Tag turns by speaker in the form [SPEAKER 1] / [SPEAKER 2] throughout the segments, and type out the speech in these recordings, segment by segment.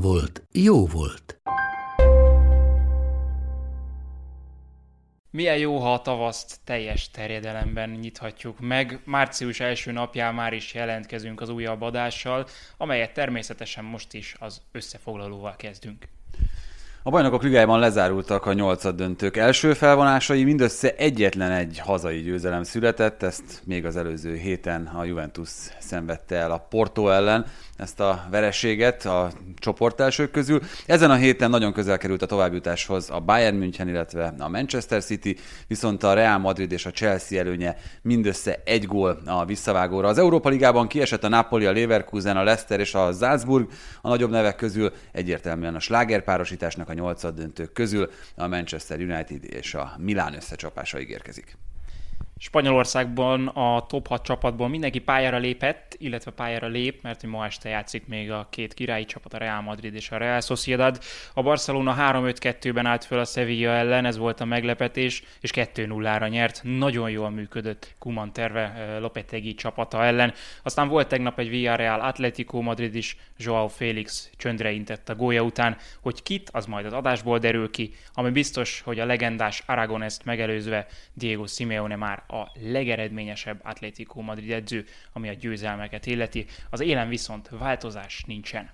[SPEAKER 1] volt, jó volt.
[SPEAKER 2] Milyen jó, ha a tavaszt teljes terjedelemben nyithatjuk meg. Március első napján már is jelentkezünk az újabb adással, amelyet természetesen most is az összefoglalóval kezdünk.
[SPEAKER 3] A bajnokok ligájában lezárultak a nyolcad döntők első felvonásai, mindössze egyetlen egy hazai győzelem született, ezt még az előző héten a Juventus szenvedte el a Porto ellen ezt a vereséget a csoport elsők közül. Ezen a héten nagyon közel került a továbbjutáshoz a Bayern München, illetve a Manchester City, viszont a Real Madrid és a Chelsea előnye mindössze egy gól a visszavágóra. Az Európa Ligában kiesett a Napoli, a Leverkusen, a Leicester és a Salzburg a nagyobb nevek közül, egyértelműen a slágerpárosításnak a nyolcad döntők közül a Manchester United és a Milán összecsapása ígérkezik.
[SPEAKER 2] Spanyolországban a top 6 csapatból mindenki pályára lépett, illetve pályára lép, mert ma este játszik még a két királyi csapat, a Real Madrid és a Real Sociedad. A Barcelona 3-5-2-ben állt föl a Sevilla ellen, ez volt a meglepetés, és 2-0-ra nyert. Nagyon jól működött Kuman terve Lopetegi csapata ellen. Aztán volt tegnap egy Villarreal Atletico Madrid is, Joao Félix csöndre intett a gólya után, hogy kit, az majd az adásból derül ki, ami biztos, hogy a legendás Aragonest megelőzve Diego Simeone már a legeredményesebb Atlético Madrid edző, ami a győzelmeket illeti. Az élen viszont változás nincsen.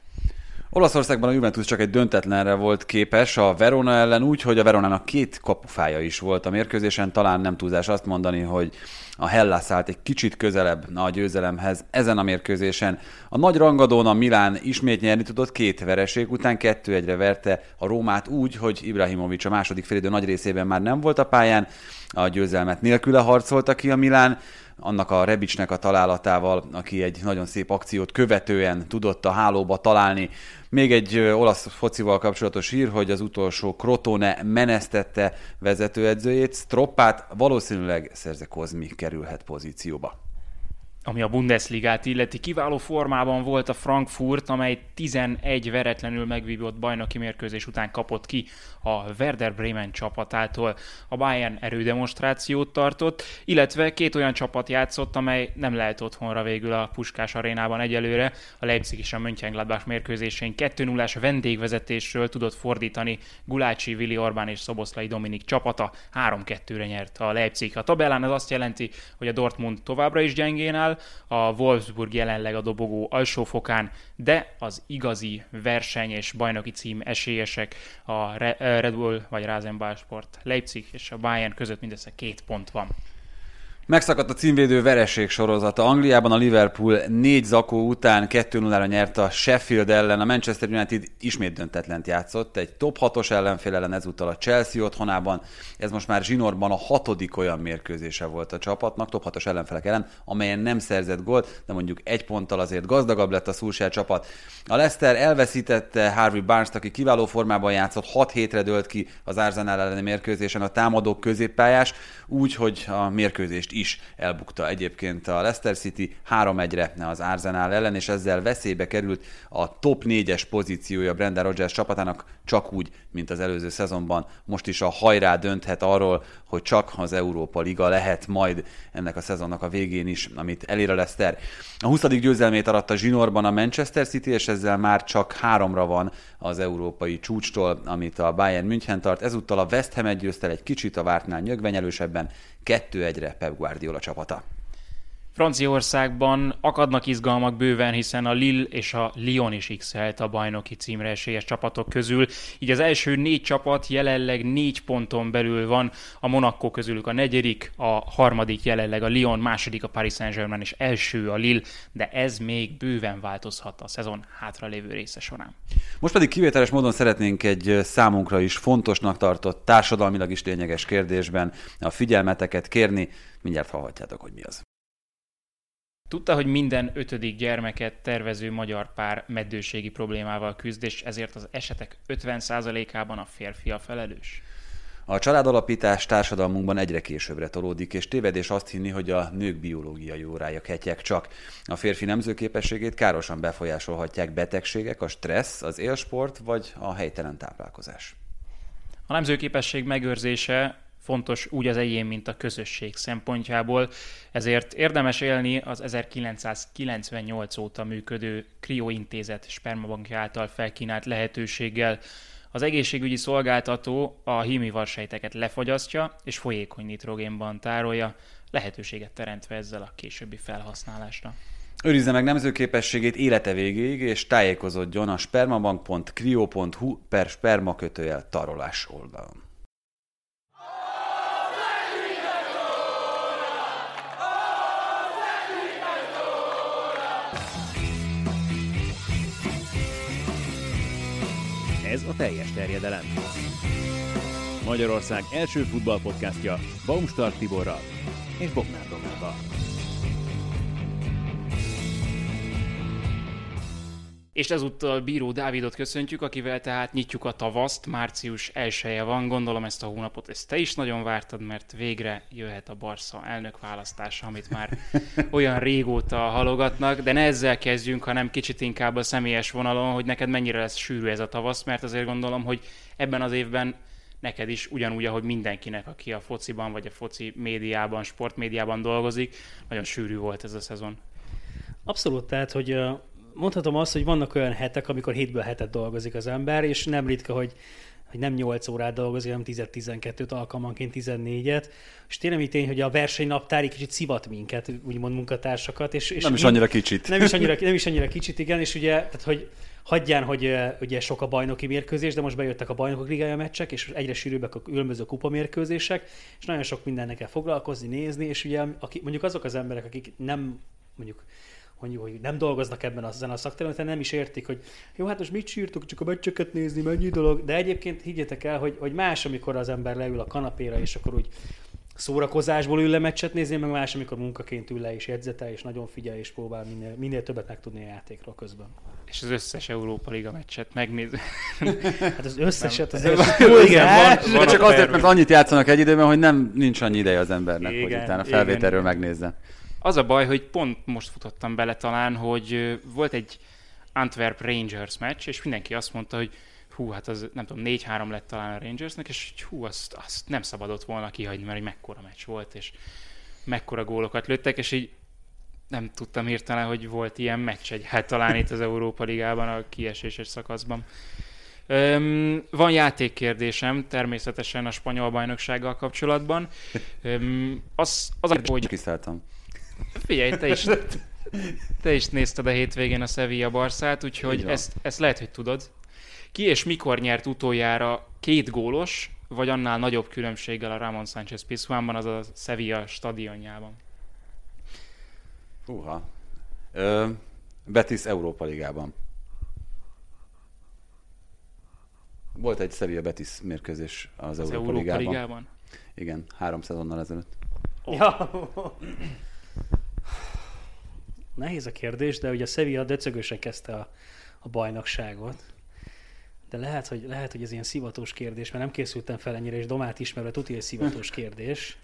[SPEAKER 3] Olaszországban a Juventus csak egy döntetlenre volt képes a Verona ellen úgy, hogy a Veronának két kapufája is volt a mérkőzésen. Talán nem túlzás azt mondani, hogy a Hellas állt egy kicsit közelebb a győzelemhez ezen a mérkőzésen. A nagy rangadón a Milán ismét nyerni tudott két vereség után, kettő egyre verte a Rómát úgy, hogy Ibrahimovic a második félidő nagy részében már nem volt a pályán, a győzelmet nélküle harcolta ki a Milán, annak a Rebicsnek a találatával, aki egy nagyon szép akciót követően tudott a hálóba találni. Még egy olasz focival kapcsolatos hír, hogy az utolsó Crotone menesztette vezetőedzőjét, Stroppát, valószínűleg Szerze Kozmi kerülhet pozícióba.
[SPEAKER 2] Ami a Bundesligát illeti, kiváló formában volt a Frankfurt, amely 11 veretlenül megvívott bajnoki mérkőzés után kapott ki a Werder Bremen csapatától. A Bayern erődemonstrációt tartott, illetve két olyan csapat játszott, amely nem lehet otthonra végül a Puskás arénában egyelőre. A Leipzig és a Mönchengladbach mérkőzésén 2-0-ás vendégvezetésről tudott fordítani Gulácsi, Vili Orbán és Szoboszlai Dominik csapata. 3-2-re nyert a Leipzig. A tabellán ez azt jelenti, hogy a Dortmund továbbra is gyengén áll, a Wolfsburg jelenleg a dobogó alsófokán, de az igazi verseny és bajnoki cím esélyesek a Red Bull vagy Rasenball Sport Leipzig és a Bayern között mindössze két pont van.
[SPEAKER 3] Megszakadt a címvédő vereség sorozata. Angliában a Liverpool négy zakó után 2-0-ra nyert a Sheffield ellen, a Manchester United ismét döntetlent játszott. Egy top 6-os ellenfél ellen ezúttal a Chelsea otthonában. Ez most már zsinórban a hatodik olyan mérkőzése volt a csapatnak, top 6-os ellenfelek ellen, amelyen nem szerzett gólt, de mondjuk egy ponttal azért gazdagabb lett a Szulsel csapat. A Leicester elveszítette Harvey barnes aki kiváló formában játszott, 6 hétre dölt ki az Arsenal elleni mérkőzésen a támadók középpályás, úgy, hogy a mérkőzést is elbukta egyébként a Leicester City 3-1-re az Arsenal ellen, és ezzel veszélybe került a top 4-es pozíciója Brenda Rogers csapatának, csak úgy, mint az előző szezonban. Most is a hajrá dönthet arról, hogy csak az Európa Liga lehet majd ennek a szezonnak a végén is, amit elér a Leicester. A 20. győzelmét aratta zsinórban a Manchester City, és ezzel már csak háromra van az európai csúcstól, amit a Bayern München tart. Ezúttal a West Ham győzte egy kicsit a vártnál nyögvenyelősebben, 2-1-re Pep Guardiola csapata.
[SPEAKER 2] Franciaországban akadnak izgalmak bőven, hiszen a Lille és a Lyon is x a bajnoki címre esélyes csapatok közül. Így az első négy csapat jelenleg négy ponton belül van, a Monaco közülük a negyedik, a harmadik jelenleg a Lyon, második a Paris Saint-Germain és első a Lille, de ez még bőven változhat a szezon hátralévő része során.
[SPEAKER 3] Most pedig kivételes módon szeretnénk egy számunkra is fontosnak tartott, társadalmilag is lényeges kérdésben a figyelmeteket kérni. Mindjárt hallhatjátok, hogy mi az.
[SPEAKER 2] Tudta, hogy minden ötödik gyermeket tervező magyar pár meddőségi problémával küzd, és ezért az esetek 50%-ában a férfi a felelős?
[SPEAKER 3] A családalapítás társadalmunkban egyre későbbre tolódik, és tévedés azt hinni, hogy a nők biológiai órája ketyek csak. A férfi nemzőképességét károsan befolyásolhatják betegségek, a stressz, az élsport vagy a helytelen táplálkozás.
[SPEAKER 2] A nemzőképesség megőrzése fontos úgy az egyén, mint a közösség szempontjából, ezért érdemes élni az 1998 óta működő Kriointézet spermabankja által felkínált lehetőséggel. Az egészségügyi szolgáltató a hímivarsejteket lefogyasztja és folyékony nitrogénban tárolja, lehetőséget teremtve ezzel a későbbi felhasználásra.
[SPEAKER 3] Őrizze meg nemzőképességét élete végéig, és tájékozódjon a spermabank.crio.hu per spermakötőjel tarolás oldalon.
[SPEAKER 4] Ez a teljes terjedelem. Magyarország első futballpodcastja Baumstark Tiborral és Bognár Domával.
[SPEAKER 2] És ezúttal Bíró Dávidot köszöntjük, akivel tehát nyitjuk a tavaszt, március 1 van, gondolom ezt a hónapot, ezt te is nagyon vártad, mert végre jöhet a Barca elnök választása, amit már olyan régóta halogatnak, de ne ezzel kezdjünk, hanem kicsit inkább a személyes vonalon, hogy neked mennyire lesz sűrű ez a tavasz, mert azért gondolom, hogy ebben az évben neked is ugyanúgy, ahogy mindenkinek, aki a fociban vagy a foci médiában, sportmédiában dolgozik, nagyon sűrű volt ez a szezon.
[SPEAKER 5] Abszolút, tehát, hogy mondhatom azt, hogy vannak olyan hetek, amikor hétből hetet dolgozik az ember, és nem ritka, hogy hogy nem 8 órát dolgozik, hanem 10-12-t, alkalmanként 14-et. És tényleg tény, hogy a versenynaptár egy kicsit szivat minket, úgymond munkatársakat. És, és
[SPEAKER 3] nem is annyira kicsit.
[SPEAKER 5] Nem is annyira, nem is annyira kicsit, igen, és ugye, tehát, hogy hagyján, hogy ugye sok a bajnoki mérkőzés, de most bejöttek a bajnokok ligája meccsek, és egyre sűrűbbek a különböző kupamérkőzések, és nagyon sok mindennek kell foglalkozni, nézni, és ugye aki, mondjuk azok az emberek, akik nem mondjuk mondjuk, hogy nem dolgoznak ebben ezen a szakterületen, nem is értik, hogy jó, hát most mit sírtok, csak a meccseket nézni, mennyi dolog, de egyébként higgyétek el, hogy, hogy más, amikor az ember leül a kanapéra, és akkor úgy szórakozásból ül le meccset nézni, meg más, amikor munkaként ül le és jegyzetel, és nagyon figyel, és próbál minél, minél többet megtudni a játékról közben.
[SPEAKER 2] És az összes Európa Liga meccset megnézni.
[SPEAKER 5] Hát az összeset az
[SPEAKER 3] Jó, igen, van, van csak azért, mert annyit játszanak egy időben, hogy nem nincs annyi ideje az embernek, igen, hogy utána felvételről igen, megnézze.
[SPEAKER 2] Az a baj, hogy pont most futottam bele talán, hogy volt egy Antwerp Rangers meccs, és mindenki azt mondta, hogy hú, hát az nem tudom, 4-3 lett talán a Rangersnek, és hú, azt, azt nem szabadott volna kihagyni, mert egy mekkora meccs volt, és mekkora gólokat lőttek, és így nem tudtam hirtelen, hogy volt ilyen meccs egyáltalán itt az Európa Ligában, a kieséses szakaszban. Öm, van játékkérdésem, természetesen a spanyol bajnoksággal kapcsolatban. Öm, az, az hogy...
[SPEAKER 3] Kiszálltam.
[SPEAKER 2] Figyelj, te is, te is nézted a hétvégén a Sevilla Barszát, úgyhogy ezt, ezt lehet, hogy tudod. Ki és mikor nyert utoljára két gólos, vagy annál nagyobb különbséggel a Ramon Sánchez Pizjuánban, az a Sevilla stadionjában?
[SPEAKER 3] Húha. Ö, Betis Európa Ligában. Volt egy Sevilla Betis mérkőzés az, az Európa, Európa Ligában. Ligában. Igen, három szezonnal ezelőtt.
[SPEAKER 5] Oh. Ja. Nehéz a kérdés, de ugye a Sevilla decögősen kezdte a, a bajnokságot. De lehet hogy, lehet, hogy ez ilyen szivatós kérdés, mert nem készültem fel ennyire, és Domát ismerve tudja, hogy szivatós kérdés.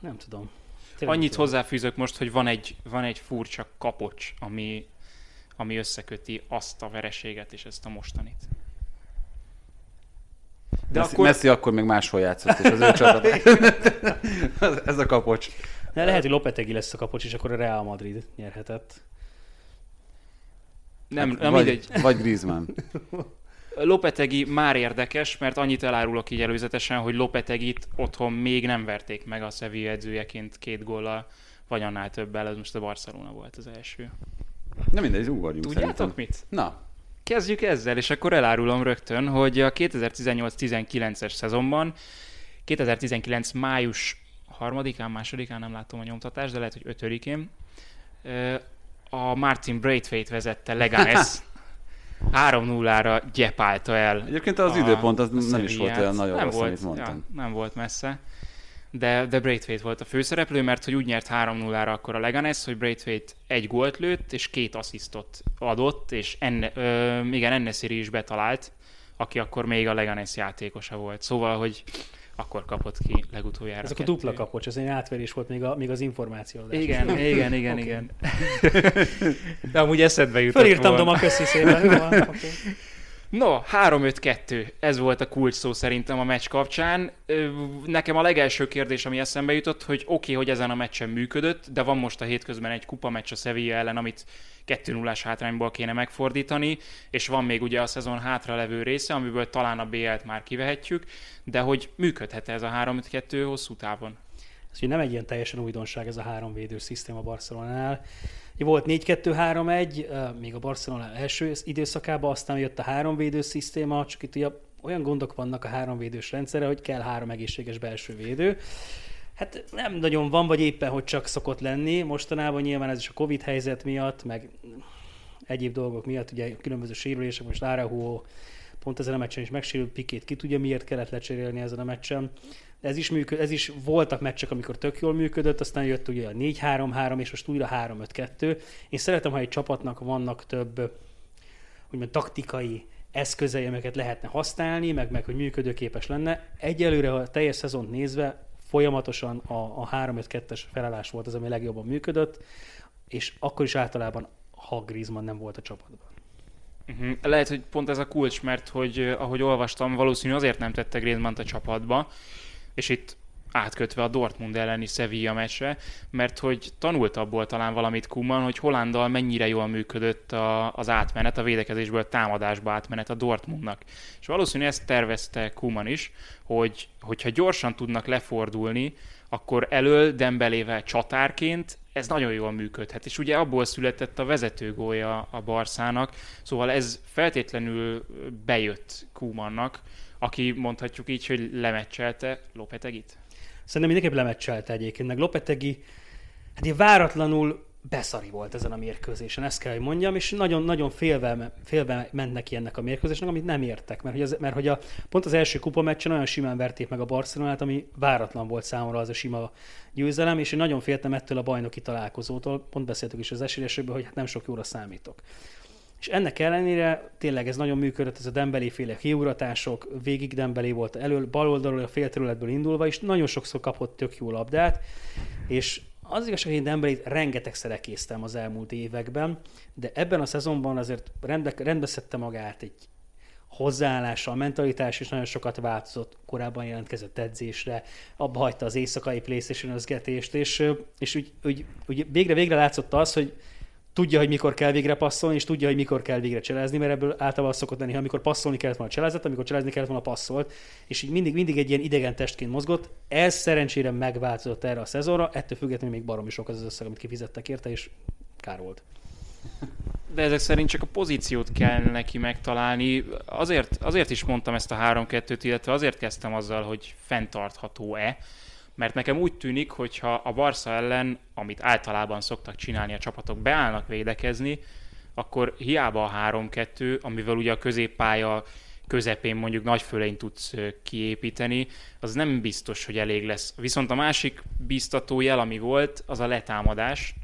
[SPEAKER 5] Nem tudom.
[SPEAKER 2] Tényleg Annyit tudom. hozzáfűzök most, hogy van egy, van egy furcsa kapocs, ami, ami összeköti azt a vereséget és ezt a mostanit.
[SPEAKER 3] De Messi, akkor... Messi akkor még máshol játszott, és az ő csapat. Ez a kapocs.
[SPEAKER 5] De lehet, hogy Lopetegi lesz a kapocs, és akkor a Real Madrid nyerhetett.
[SPEAKER 2] Nem, hát, nem
[SPEAKER 3] vagy,
[SPEAKER 2] mindegy.
[SPEAKER 3] Vagy Griezmann.
[SPEAKER 2] Lopetegi már érdekes, mert annyit elárulok így előzetesen, hogy Lopetegit otthon még nem verték meg a Sevilla edzőjeként két góllal, vagy annál többel, ez most a Barcelona volt az első.
[SPEAKER 3] Nem mindegy, ugorjunk
[SPEAKER 2] Tudjátok
[SPEAKER 3] szerintem.
[SPEAKER 2] mit?
[SPEAKER 3] Na.
[SPEAKER 2] Kezdjük ezzel, és akkor elárulom rögtön, hogy a 2018-19-es szezonban 2019 május harmadikán, másodikán nem látom a nyomtatást, de lehet, hogy ötödikén. A Martin Braithwaite vezette Leganes 3-0-ra gyepálta el.
[SPEAKER 3] Egyébként az időpont az nem is volt olyan nagyon
[SPEAKER 2] nem
[SPEAKER 3] rossz,
[SPEAKER 2] volt,
[SPEAKER 3] amit mondtam.
[SPEAKER 2] Ja, nem volt messze. de, de Braithwaite volt a főszereplő, mert hogy úgy nyert 3-0-ra akkor a Leganes, hogy Braithwaite egy gólt lőtt, és két asszisztot adott, és enne, ö, igen, Ennesiri is betalált, aki akkor még a Leganes játékosa volt. Szóval, hogy akkor kapott ki legutoljára.
[SPEAKER 5] Ez akkor dupla kapocs, ez egy átverés volt még, a, még az információ.
[SPEAKER 2] Igen, igen, igen, igen. De amúgy eszedbe jutott
[SPEAKER 5] Fölírtam, Doma, köszi szépen. Jó, okay.
[SPEAKER 2] No, 3-5-2, ez volt a kulcs szó szerintem a meccs kapcsán. Nekem a legelső kérdés, ami eszembe jutott, hogy oké, okay, hogy ezen a meccsen működött, de van most a hétközben egy kupa meccs a Sevilla ellen, amit 2 0 hátrányból kéne megfordítani, és van még ugye a szezon hátra levő része, amiből talán a BL-t már kivehetjük, de hogy működhet ez a 3-5-2 hosszú távon?
[SPEAKER 5] Ez nem egy ilyen teljesen újdonság ez a három védő szisztéma Barcelonánál. Volt 4-2-3-1, ö, még a Barcelona első időszakában, aztán jött a három védő szisztéma, csak itt ugye olyan gondok vannak a három védős rendszerre, hogy kell három egészséges belső védő. Hát nem nagyon van, vagy éppen, hogy csak szokott lenni. Mostanában nyilván ez is a Covid helyzet miatt, meg egyéb dolgok miatt, ugye különböző sérülések, most Araujo pont ezen a meccsen is megsérült, Pikét ki tudja, miért kellett lecserélni ezen a meccsen. De ez is, működ, ez is voltak meccsek, amikor tök jól működött, aztán jött ugye a 4-3-3, és most újra 3-5-2. Én szeretem, ha egy csapatnak vannak több úgymond taktikai eszközei, amelyeket lehetne használni, meg, meg hogy működőképes lenne. Egyelőre, a teljes szezont nézve, folyamatosan a, a 3-5-2-es felállás volt az, ami legjobban működött, és akkor is általában, ha Griezmann nem volt a csapatban.
[SPEAKER 2] Uh-huh. Lehet, hogy pont ez a kulcs, mert hogy eh, ahogy olvastam, valószínű azért nem tette Griezmann-t a csapatba, és itt átkötve a Dortmund elleni Sevilla meccsre, mert hogy tanult abból talán valamit Kuman, hogy Hollandal mennyire jól működött a, az átmenet, a védekezésből támadásba átmenet a Dortmundnak. És valószínű ezt tervezte Kuman is, hogy hogyha gyorsan tudnak lefordulni, akkor elől Dembelével csatárként ez nagyon jól működhet. És ugye abból született a vezetőgólya a Barszának, szóval ez feltétlenül bejött Kumannak, aki mondhatjuk így, hogy lemeccselte Lopetegit.
[SPEAKER 5] Szerintem mindenképp lemecselte egyébként, meg Lopetegi, hát ilyen váratlanul beszari volt ezen a mérkőzésen, ezt kell, hogy mondjam, és nagyon-nagyon félve, félve ment neki ennek a mérkőzésnek, amit nem értek, mert hogy, az, mert hogy a, pont az első kupa meccsen olyan simán verték meg a Barcelonát, ami váratlan volt számomra az a sima győzelem, és én nagyon féltem ettől a bajnoki találkozótól, pont beszéltük is az esélyesőből, hogy hát nem sok jóra számítok. És ennek ellenére tényleg ez nagyon működött, ez a Dembélé féle kiugratások, végig Dembélé volt elől, bal oldalról a félterületből indulva, és nagyon sokszor kapott tök jó labdát, és az igazság, hogy én Dembélét rengetegszer ekésztem az elmúlt években, de ebben a szezonban azért rendbe, rendbe szedte magát egy hozzáállása, a mentalitás is nagyon sokat változott, korábban jelentkezett edzésre, abba hagyta az éjszakai playstation és, és úgy, úgy, úgy végre, végre látszott az, hogy tudja, hogy mikor kell végre passzolni, és tudja, hogy mikor kell végre cselezni, mert ebből általában az szokott lenni, ha amikor passzolni kellett volna cselezett, amikor cselezni kellett volna passzolt, és így mindig, mindig egy ilyen idegen testként mozgott. Ez szerencsére megváltozott erre a szezonra, ettől függetlenül még baromi sok az az összeg, amit kifizettek érte, és kár volt.
[SPEAKER 2] De ezek szerint csak a pozíciót kell neki megtalálni. Azért, azért is mondtam ezt a 3-2-t, illetve azért kezdtem azzal, hogy fenntartható-e, mert nekem úgy tűnik, hogyha a Barca ellen, amit általában szoktak csinálni a csapatok, beállnak védekezni, akkor hiába a 3-2, amivel ugye a középpálya közepén mondjuk nagy fölein tudsz kiépíteni, az nem biztos, hogy elég lesz. Viszont a másik biztató jel, ami volt, az a letámadás,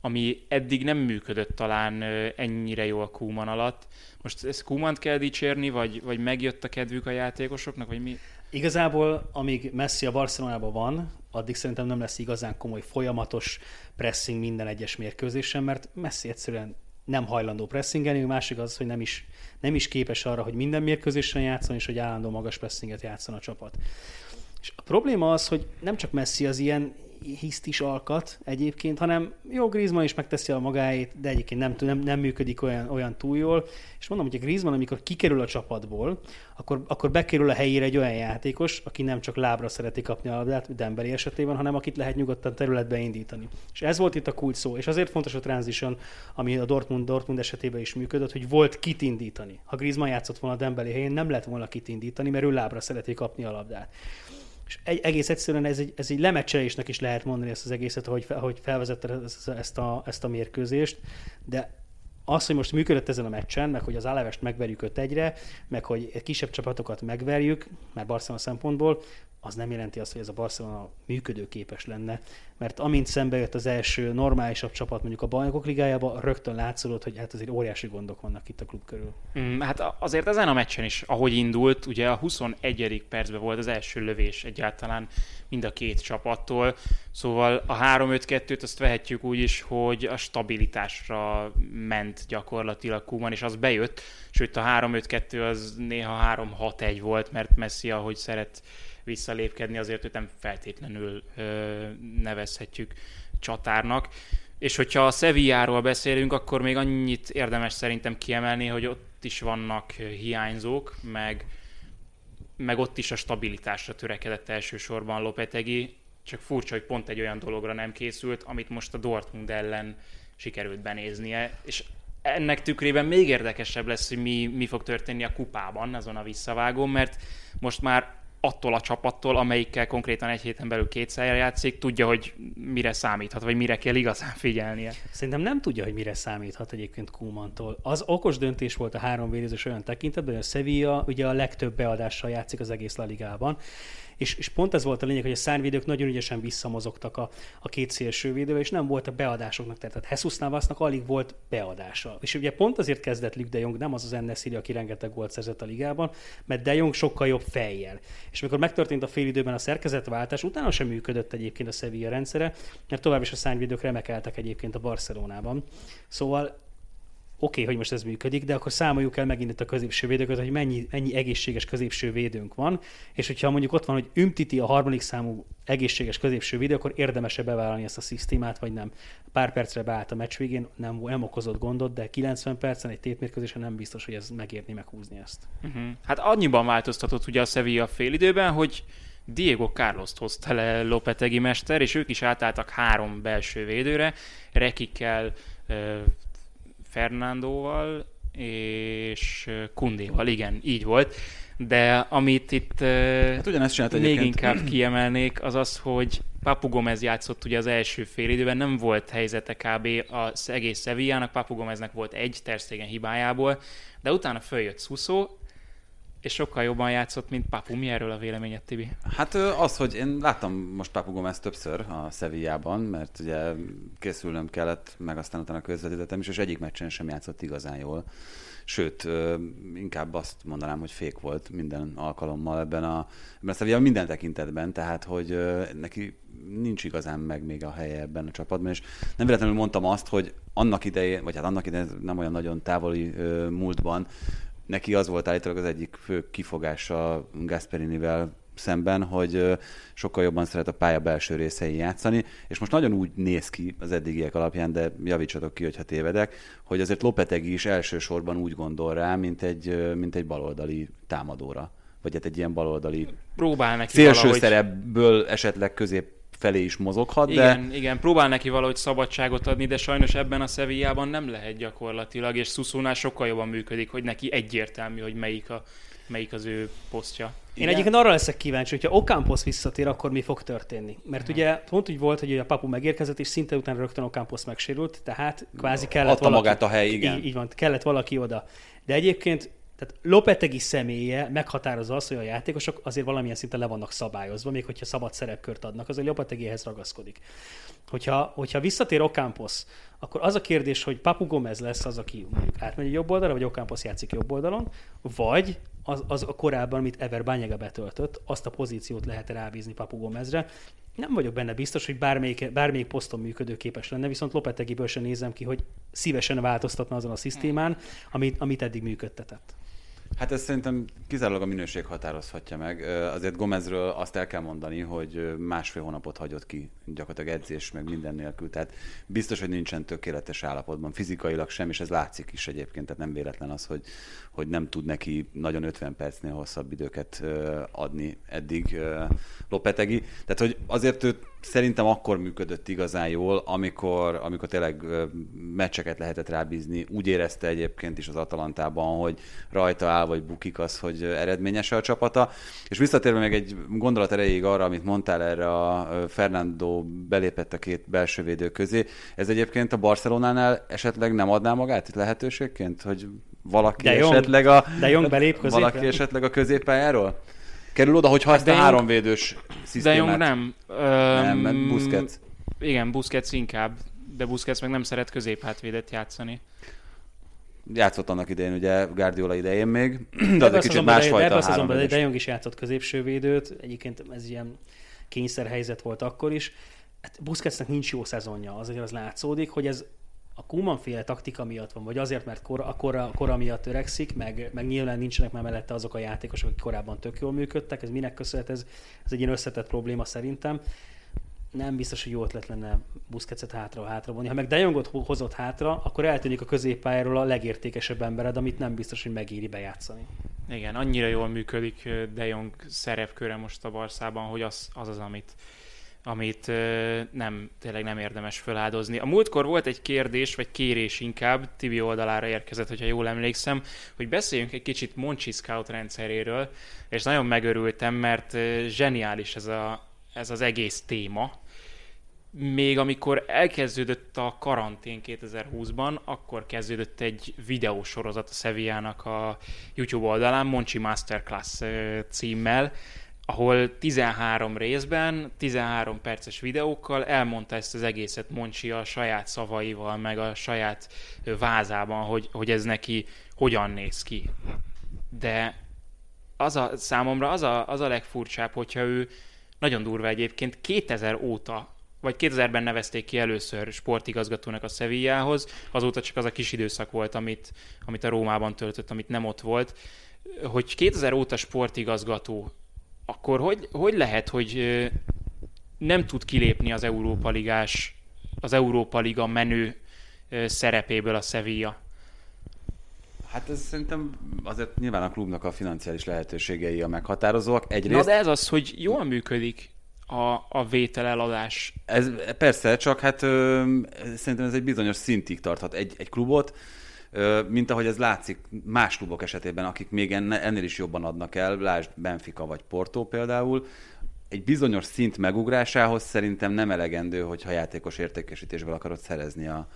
[SPEAKER 2] ami eddig nem működött talán ennyire jól Kuman alatt. Most ezt Kumant kell dicsérni, vagy, vagy megjött a kedvük a játékosoknak, vagy mi?
[SPEAKER 5] Igazából, amíg Messi a Barcelonában van, addig szerintem nem lesz igazán komoly, folyamatos pressing minden egyes mérkőzésen, mert Messi egyszerűen nem hajlandó pressingelni, a másik az, hogy nem is, nem is képes arra, hogy minden mérkőzésen játszon, és hogy állandó magas pressinget játszon a csapat. És a probléma az, hogy nem csak Messi az ilyen hiszt is alkat egyébként, hanem jó, Griezmann is megteszi a magáét, de egyébként nem, nem, nem működik olyan, olyan túl jól. És mondom, hogy a Griezmann, amikor kikerül a csapatból, akkor, akkor bekerül a helyére egy olyan játékos, aki nem csak lábra szereti kapni a labdát, Dembeli esetében, hanem akit lehet nyugodtan területbe indítani. És ez volt itt a kulcs szó, és azért fontos a transition, ami a Dortmund, Dortmund esetében is működött, hogy volt kit indítani. Ha Griezmann játszott volna Dembeli helyén, nem lett volna kit indítani, mert ő lábra szereti kapni a labdát. És egy, egész egyszerűen ez egy, ez egy lemecselésnek is lehet mondani ezt az egészet, ahogy, ahogy felvezette ezt a, ezt a mérkőzést, de az, hogy most működött ezen a meccsen, meg hogy az Alevest megverjük 5 egyre, meg hogy kisebb csapatokat megverjük, már Barcelona szempontból, az nem jelenti azt, hogy ez a Barcelona működőképes lenne, mert amint szembe jött az első normálisabb csapat mondjuk a bajnokok ligájába, rögtön látszódott, hogy hát azért óriási gondok vannak itt a klub körül.
[SPEAKER 2] Mm, hát azért ezen a meccsen is, ahogy indult, ugye a 21. percben volt az első lövés egyáltalán mind a két csapattól, szóval a 3-5-2-t azt vehetjük úgy is, hogy a stabilitásra ment gyakorlatilag Kuman, és az bejött, sőt a 3-5-2 az néha 3-6-1 volt, mert Messi, ahogy szeret visszalépkedni, azért őt nem feltétlenül nevezhetjük csatárnak. És hogyha a Sevilláról beszélünk, akkor még annyit érdemes szerintem kiemelni, hogy ott is vannak hiányzók, meg, meg ott is a stabilitásra törekedett elsősorban Lopetegi, csak furcsa, hogy pont egy olyan dologra nem készült, amit most a Dortmund ellen sikerült benéznie, és ennek tükrében még érdekesebb lesz, hogy mi, mi fog történni a kupában, azon a visszavágón, mert most már attól a csapattól, amelyikkel konkrétan egy héten belül kétszer játszik, tudja, hogy mire számíthat, vagy mire kell igazán figyelnie.
[SPEAKER 5] Szerintem nem tudja, hogy mire számíthat egyébként Kumantól. Az okos döntés volt a három védőzős olyan tekintetben, hogy a Sevilla ugye a legtöbb beadással játszik az egész La Ligában, és, és pont ez volt a lényeg, hogy a szárvédők nagyon ügyesen visszamozogtak a, a két szélső védővel, és nem volt a beadásoknak, tehát Jesus Navasnak alig volt beadása. És ugye pont azért kezdett Luke de Jong, nem az az Ennesiri, aki rengeteg gólt szerzett a ligában, mert de Jong sokkal jobb fejjel. És amikor megtörtént a félidőben a szerkezetváltás, utána sem működött egyébként a Sevilla rendszere, mert tovább is a szárnyvédők remekeltek egyébként a Barcelonában. Szóval oké, okay, hogy most ez működik, de akkor számoljuk el megint itt a középső védőket, hogy mennyi, mennyi egészséges középső védőnk van, és hogyha mondjuk ott van, hogy Ümtiti a harmadik számú egészséges középső védő, akkor érdemese bevállalni ezt a szisztémát, vagy nem. Pár percre beállt a meccs végén, nem, nem okozott gondot, de 90 percen egy tétmérkőzésen nem biztos, hogy ez megérni meghúzni ezt.
[SPEAKER 2] Uh-huh. Hát annyiban változtatott ugye a Sevilla félidőben, hogy Diego Carlos-t hozta le Lopetegi mester, és ők is átálltak három belső védőre, Rekikkel, Fernandóval és Kundéval, igen, így volt. De amit itt hát ugyanezt még egyébként. inkább kiemelnék, az az, hogy Papu Gomez játszott ugye az első fél időben, nem volt helyzete kb. az egész Sevillának, Papu Gomeznek volt egy Terstegen hibájából, de utána följött Suso, és sokkal jobban játszott, mint Papu. Mi erről a véleményed, Tibi?
[SPEAKER 3] Hát az, hogy én láttam most Papu Gomez többször a Sevillában, mert ugye készülnöm kellett, meg aztán utána közvetítettem is, és egyik meccsen sem játszott igazán jól. Sőt, inkább azt mondanám, hogy fék volt minden alkalommal ebben a, ebben a Sevillában minden tekintetben, tehát hogy neki nincs igazán meg még a helye ebben a csapatban, és nem véletlenül mondtam azt, hogy annak idején, vagy hát annak idején nem olyan nagyon távoli múltban neki az volt állítólag az egyik fő kifogása Gasperinivel szemben, hogy sokkal jobban szeret a pálya belső részein játszani, és most nagyon úgy néz ki az eddigiek alapján, de javítsatok ki, hogyha tévedek, hogy azért Lopetegi is elsősorban úgy gondol rá, mint egy, mint egy baloldali támadóra. Vagy hát egy ilyen baloldali
[SPEAKER 2] Próbál neki
[SPEAKER 3] szélső valahogy... szerepből esetleg közép felé is mozoghat,
[SPEAKER 2] igen, de... Igen, próbál neki valahogy szabadságot adni, de sajnos ebben a Sevillában nem lehet gyakorlatilag, és Szuszónál sokkal jobban működik, hogy neki egyértelmű, hogy melyik, a, melyik az ő posztja.
[SPEAKER 5] Én egyébként arra leszek kíváncsi, hogyha Ocampos visszatér, akkor mi fog történni. Mert uh-huh. ugye pont úgy volt, hogy a papu megérkezett, és szinte utána rögtön Ocampos megsérült, tehát kvázi kellett
[SPEAKER 3] Adta valaki... magát a hely, igen.
[SPEAKER 5] Így, így van, kellett valaki oda. De egyébként tehát Lopetegi személye meghatározza azt, hogy a játékosok azért valamilyen szinten le vannak szabályozva, még hogyha szabad szerepkört adnak, az a Lopetegihez ragaszkodik. Hogyha, hogyha visszatér Ocampos, akkor az a kérdés, hogy Papu Gomez lesz az, aki mondjuk átmegy jobb oldalra, vagy Ocampos játszik jobb oldalon, vagy az, az a korábban, amit Ever Bányega betöltött, azt a pozíciót lehet rábízni Papu Gomezre. Nem vagyok benne biztos, hogy bármelyik, bármelyik poszton működőképes lenne, viszont Lopetegiből sem nézem ki, hogy szívesen változtatna azon a szisztémán, amit, amit eddig működtetett.
[SPEAKER 3] Hát ez szerintem kizárólag a minőség határozhatja meg. Azért Gomezről azt el kell mondani, hogy másfél hónapot hagyott ki gyakorlatilag edzés, meg minden nélkül. Tehát biztos, hogy nincsen tökéletes állapotban, fizikailag sem, és ez látszik is egyébként, tehát nem véletlen az, hogy, hogy nem tud neki nagyon 50 percnél hosszabb időket adni eddig Lopetegi. Tehát, hogy azért ő szerintem akkor működött igazán jól, amikor, amikor tényleg meccseket lehetett rábízni. Úgy érezte egyébként is az Atalantában, hogy rajta áll vagy bukik az, hogy eredményes a csapata. És visszatérve még egy gondolat erejéig arra, amit mondtál erre a Fernando belépett a két belső védő közé. Ez egyébként a Barcelonánál esetleg nem adná magát itt lehetőségként, hogy valaki de esetleg a,
[SPEAKER 5] de Jong belép
[SPEAKER 3] valaki esetleg a középpályáról? kerül oda, hogyha ezt
[SPEAKER 2] De
[SPEAKER 3] a
[SPEAKER 2] Jong-
[SPEAKER 3] háromvédős
[SPEAKER 2] De
[SPEAKER 3] szisztémát...
[SPEAKER 2] Jong nem.
[SPEAKER 3] Nem,
[SPEAKER 2] Öm,
[SPEAKER 3] Busquets.
[SPEAKER 2] Igen, Busquets inkább, de Busquets meg nem szeret középhátvédet játszani.
[SPEAKER 3] Játszott annak idején, ugye Guardiola idején még, de az
[SPEAKER 5] Ebben
[SPEAKER 3] egy kicsit
[SPEAKER 5] De,
[SPEAKER 3] másfajta
[SPEAKER 5] a szezonban De,
[SPEAKER 3] háromvédős.
[SPEAKER 5] De Jong is játszott középsővédőt, egyébként ez ilyen kényszerhelyzet volt akkor is. Hát Busquetsnek nincs jó szezonja, azért az látszódik, hogy ez a Kuman féle taktika miatt van, vagy azért, mert kora, kora, kora miatt törekszik, meg, meg nyilván nincsenek már mellette azok a játékosok, akik korábban tök jól működtek, ez minek köszönhet, ez, ez egy ilyen összetett probléma szerintem. Nem biztos, hogy jó ötlet lenne Busquetset hátra hátra vonni. Ha meg De Jongot ho- hozott hátra, akkor eltűnik a középpályáról a legértékesebb embered, amit nem biztos, hogy megéri bejátszani.
[SPEAKER 2] Igen, annyira jól működik De Jong szerepköre most a Barszában, hogy az az, az amit, amit nem, tényleg nem érdemes feláldozni. A múltkor volt egy kérdés, vagy kérés inkább, Tibi oldalára érkezett, hogyha jól emlékszem, hogy beszéljünk egy kicsit Monchi Scout rendszeréről, és nagyon megörültem, mert zseniális ez, a, ez az egész téma. Még amikor elkezdődött a karantén 2020-ban, akkor kezdődött egy videósorozat a Sevillának a YouTube oldalán, Monchi Masterclass címmel, ahol 13 részben, 13 perces videókkal elmondta ezt az egészet Monchi a saját szavaival, meg a saját vázában, hogy, hogy ez neki hogyan néz ki. De az a, számomra az a, az a legfurcsább, hogyha ő nagyon durva egyébként 2000 óta, vagy 2000-ben nevezték ki először sportigazgatónak a Sevillához, azóta csak az a kis időszak volt, amit, amit a Rómában töltött, amit nem ott volt, hogy 2000 óta sportigazgató, akkor hogy, hogy lehet, hogy nem tud kilépni az Európa Ligás, az Európa Liga menő szerepéből a Sevilla?
[SPEAKER 3] Hát ez szerintem azért nyilván a klubnak a financiális lehetőségei a meghatározóak.
[SPEAKER 2] Na
[SPEAKER 3] Egyrészt
[SPEAKER 2] de ez az, hogy jól működik a, a vételeladás.
[SPEAKER 3] Ez persze, csak hát ö, szerintem ez egy bizonyos szintig tarthat egy, egy klubot, mint ahogy ez látszik más klubok esetében, akik még ennél is jobban adnak el, lásd Benfica vagy Porto például, egy bizonyos szint megugrásához szerintem nem elegendő, hogyha játékos értékesítésből akarod szerezni a,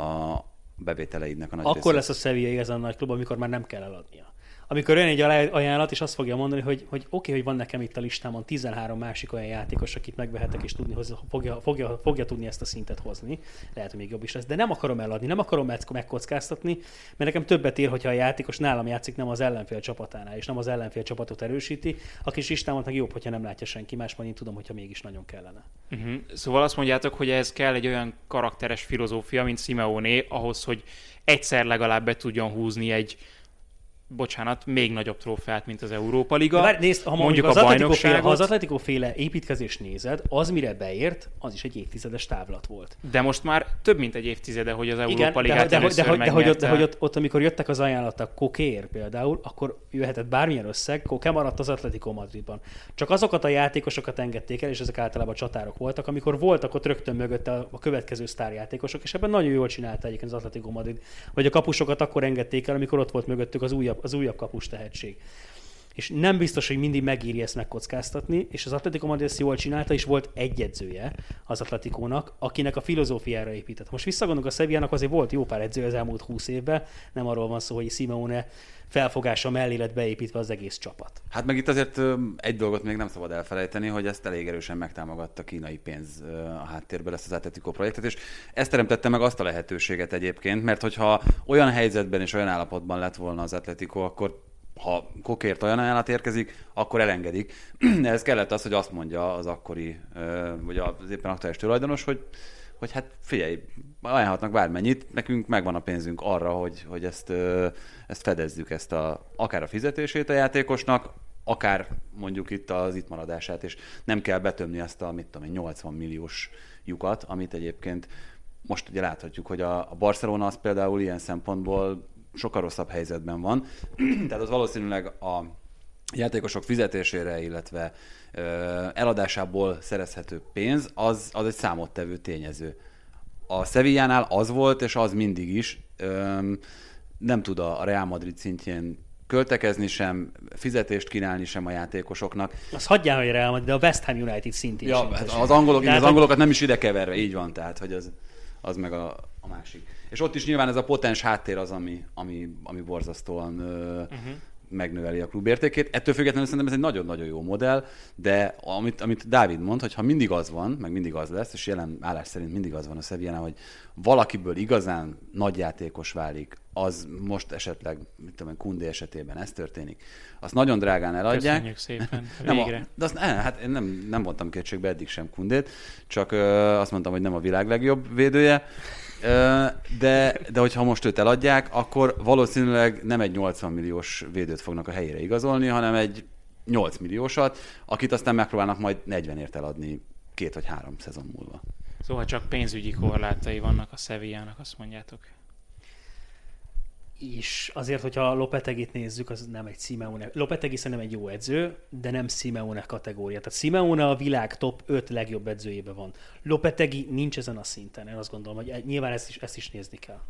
[SPEAKER 3] a bevételeidnek a nagy
[SPEAKER 5] Akkor
[SPEAKER 3] részét.
[SPEAKER 5] lesz a Sevilla igazán nagy klub, amikor már nem kell eladnia. Amikor jön egy ajánlat, és azt fogja mondani, hogy, hogy oké, okay, hogy van nekem itt a listámon 13 másik olyan játékos, akit megvehetek, és tudni, hogy fogja, fogja, fogja tudni ezt a szintet hozni. Lehet, hogy még jobb is lesz, de nem akarom eladni, nem akarom meg- megkockáztatni, mert nekem többet ér, hogyha a játékos nálam játszik, nem az ellenfél csapatánál, és nem az ellenfél csapatot erősíti. A kis listámat meg jobb, hogyha nem látja senki más, majd én tudom, hogyha mégis nagyon kellene.
[SPEAKER 2] Uh-huh. Szóval azt mondjátok, hogy ez kell egy olyan karakteres filozófia, mint Simeone, ahhoz, hogy egyszer legalább be tudjon húzni egy bocsánat, még nagyobb trófeát, mint az Európa Liga.
[SPEAKER 5] Várj, nézd, ha mondjuk,
[SPEAKER 2] mondjuk
[SPEAKER 5] az
[SPEAKER 2] a
[SPEAKER 5] Atletico féle, ha az
[SPEAKER 2] bajnokságot,
[SPEAKER 5] Atletico féle építkezést nézed, az mire beért, az is egy évtizedes távlat volt.
[SPEAKER 2] de most már több mint egy évtizede, hogy az Európa
[SPEAKER 5] Igen,
[SPEAKER 2] Ligát
[SPEAKER 5] de, de, de, de, de, hogy, ott, de hogy ott, ott, amikor jöttek az ajánlatok Kokér például, akkor jöhetett bármilyen összeg, Koké maradt az Atletico Madridban. Csak azokat a játékosokat engedték el, és ezek általában csatárok voltak, amikor voltak ott rögtön mögötte a, a következő sztárjátékosok, és ebben nagyon jól csinálta egyébként az Atletico Madrid. Vagy a kapusokat akkor engedték el, amikor ott volt mögöttük az újabb, az újabb kapus tehetség és nem biztos, hogy mindig megéri ezt megkockáztatni, és az Atletico Madrid ezt jól csinálta, és volt egy edzője az Atletikónak, akinek a filozófiára épített. Most visszagondolunk a Sevillának, azért volt jó pár edző az elmúlt húsz évben, nem arról van szó, hogy Simeone felfogása mellé lett beépítve az egész csapat.
[SPEAKER 3] Hát meg itt azért egy dolgot még nem szabad elfelejteni, hogy ezt elég erősen megtámogatta kínai pénz a háttérben ezt az Atletico projektet, és ez teremtette meg azt a lehetőséget egyébként, mert hogyha olyan helyzetben és olyan állapotban lett volna az Atletico, akkor ha kokért olyan ajánlat érkezik, akkor elengedik. Ez kellett az, hogy azt mondja az akkori, vagy az éppen aktuális tulajdonos, hogy hogy hát figyelj, ajánlhatnak bármennyit, nekünk megvan a pénzünk arra, hogy, hogy ezt, ezt fedezzük, ezt a, akár a fizetését a játékosnak, akár mondjuk itt az itt maradását, és nem kell betömni ezt a, mit tudom én, 80 milliós lyukat, amit egyébként most ugye láthatjuk, hogy a, a Barcelona az például ilyen szempontból sokkal rosszabb helyzetben van. Tehát az valószínűleg a játékosok fizetésére, illetve ö, eladásából szerezhető pénz, az, az egy számottevő tényező. A Sevillánál az volt, és az mindig is, ö, nem tud a Real Madrid szintjén költekezni sem, fizetést kínálni sem a játékosoknak.
[SPEAKER 5] Az hagyjál, hogy Real Madrid, de a West Ham United szintén.
[SPEAKER 3] Ja, hát az, angolok,
[SPEAKER 5] Tehát,
[SPEAKER 3] az angolokat nem is ide keverve, így van, tehát hogy az, az meg a, a másik. És ott is nyilván ez a potens háttér az, ami, ami, ami borzasztóan uh-huh. megnöveli a klub értékét. Ettől függetlenül szerintem ez egy nagyon-nagyon jó modell, de amit, amit Dávid mond, hogy ha mindig az van, meg mindig az lesz, és jelen állás szerint mindig az van a Sevillánál, hogy valakiből igazán nagyjátékos válik, az most esetleg, mit tudom, én, Kundé esetében ez történik, azt nagyon drágán eladják.
[SPEAKER 2] Köszönjük szépen,
[SPEAKER 3] Nem, a,
[SPEAKER 2] végre.
[SPEAKER 3] de azt, ne, hát én nem, nem voltam kétségbe eddig sem Kundét, csak ö, azt mondtam, hogy nem a világ legjobb védője. De, de hogyha most őt eladják, akkor valószínűleg nem egy 80 milliós védőt fognak a helyére igazolni, hanem egy 8 milliósat, akit aztán megpróbálnak majd 40-ért eladni két vagy három szezon múlva.
[SPEAKER 2] Szóval csak pénzügyi korlátai vannak a Sevillának, azt mondjátok.
[SPEAKER 5] És azért, hogyha Lopetegit nézzük, az nem egy Simeone. Lopetegi szerintem egy jó edző, de nem Simeone kategória. Tehát Simeone a világ top 5 legjobb edzőjében van. Lopetegi nincs ezen a szinten. Én azt gondolom, hogy nyilván ezt is, ezt is nézni kell.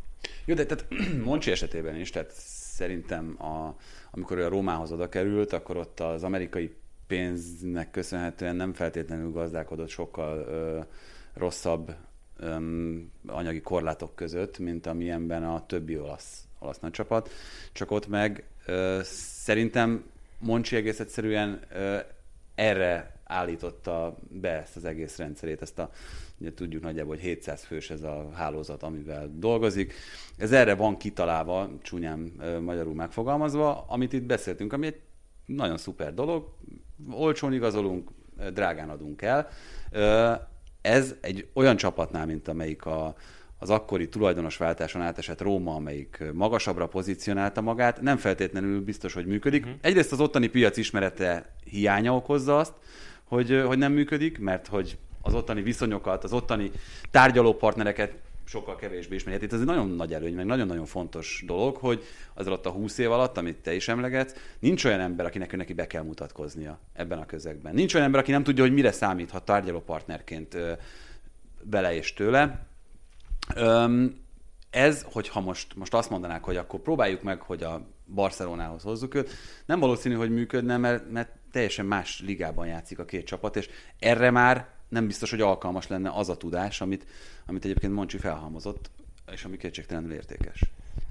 [SPEAKER 3] Jó, de tehát Moncsi esetében is, tehát szerintem a, amikor ő a Rómához oda került, akkor ott az amerikai pénznek köszönhetően nem feltétlenül gazdálkodott sokkal ö, rosszabb anyagi korlátok között, mint amilyenben a többi olasz, olasz nagy csapat. Csak ott meg szerintem Moncsi egész egyszerűen erre állította be ezt az egész rendszerét, ezt a, ugye tudjuk nagyjából, hogy 700 fős ez a hálózat, amivel dolgozik. Ez erre van kitalálva, csúnyán magyarul megfogalmazva, amit itt beszéltünk, ami egy nagyon szuper dolog, olcsón igazolunk, drágán adunk el. Ez egy olyan csapatnál, mint amelyik a, az akkori tulajdonos váltáson átesett Róma, amelyik magasabbra pozícionálta magát, nem feltétlenül biztos, hogy működik. Uh-huh. Egyrészt az ottani piac ismerete hiánya okozza azt, hogy, hogy nem működik, mert hogy az ottani viszonyokat, az ottani tárgyalópartnereket sokkal kevésbé ismeri. Hát itt ez egy nagyon nagy előny, meg nagyon-nagyon fontos dolog, hogy az alatt a 20 év alatt, amit te is emlegetsz, nincs olyan ember, akinek neki be kell mutatkoznia ebben a közegben. Nincs olyan ember, aki nem tudja, hogy mire számíthat tárgyalópartnerként ö, bele és tőle. Öm, ez, hogyha most, most azt mondanák, hogy akkor próbáljuk meg, hogy a Barcelonához hozzuk őt, nem valószínű, hogy működne, mert, mert teljesen más ligában játszik a két csapat, és erre már nem biztos, hogy alkalmas lenne az a tudás, amit, amit egyébként Moncsi felhalmozott, és ami kétségtelenül értékes.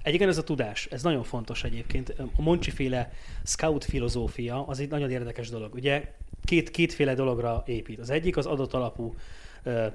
[SPEAKER 5] Egyébként ez a tudás, ez nagyon fontos egyébként. A Moncsi féle scout filozófia az egy nagyon érdekes dolog. Ugye két, kétféle dologra épít. Az egyik az adat alapú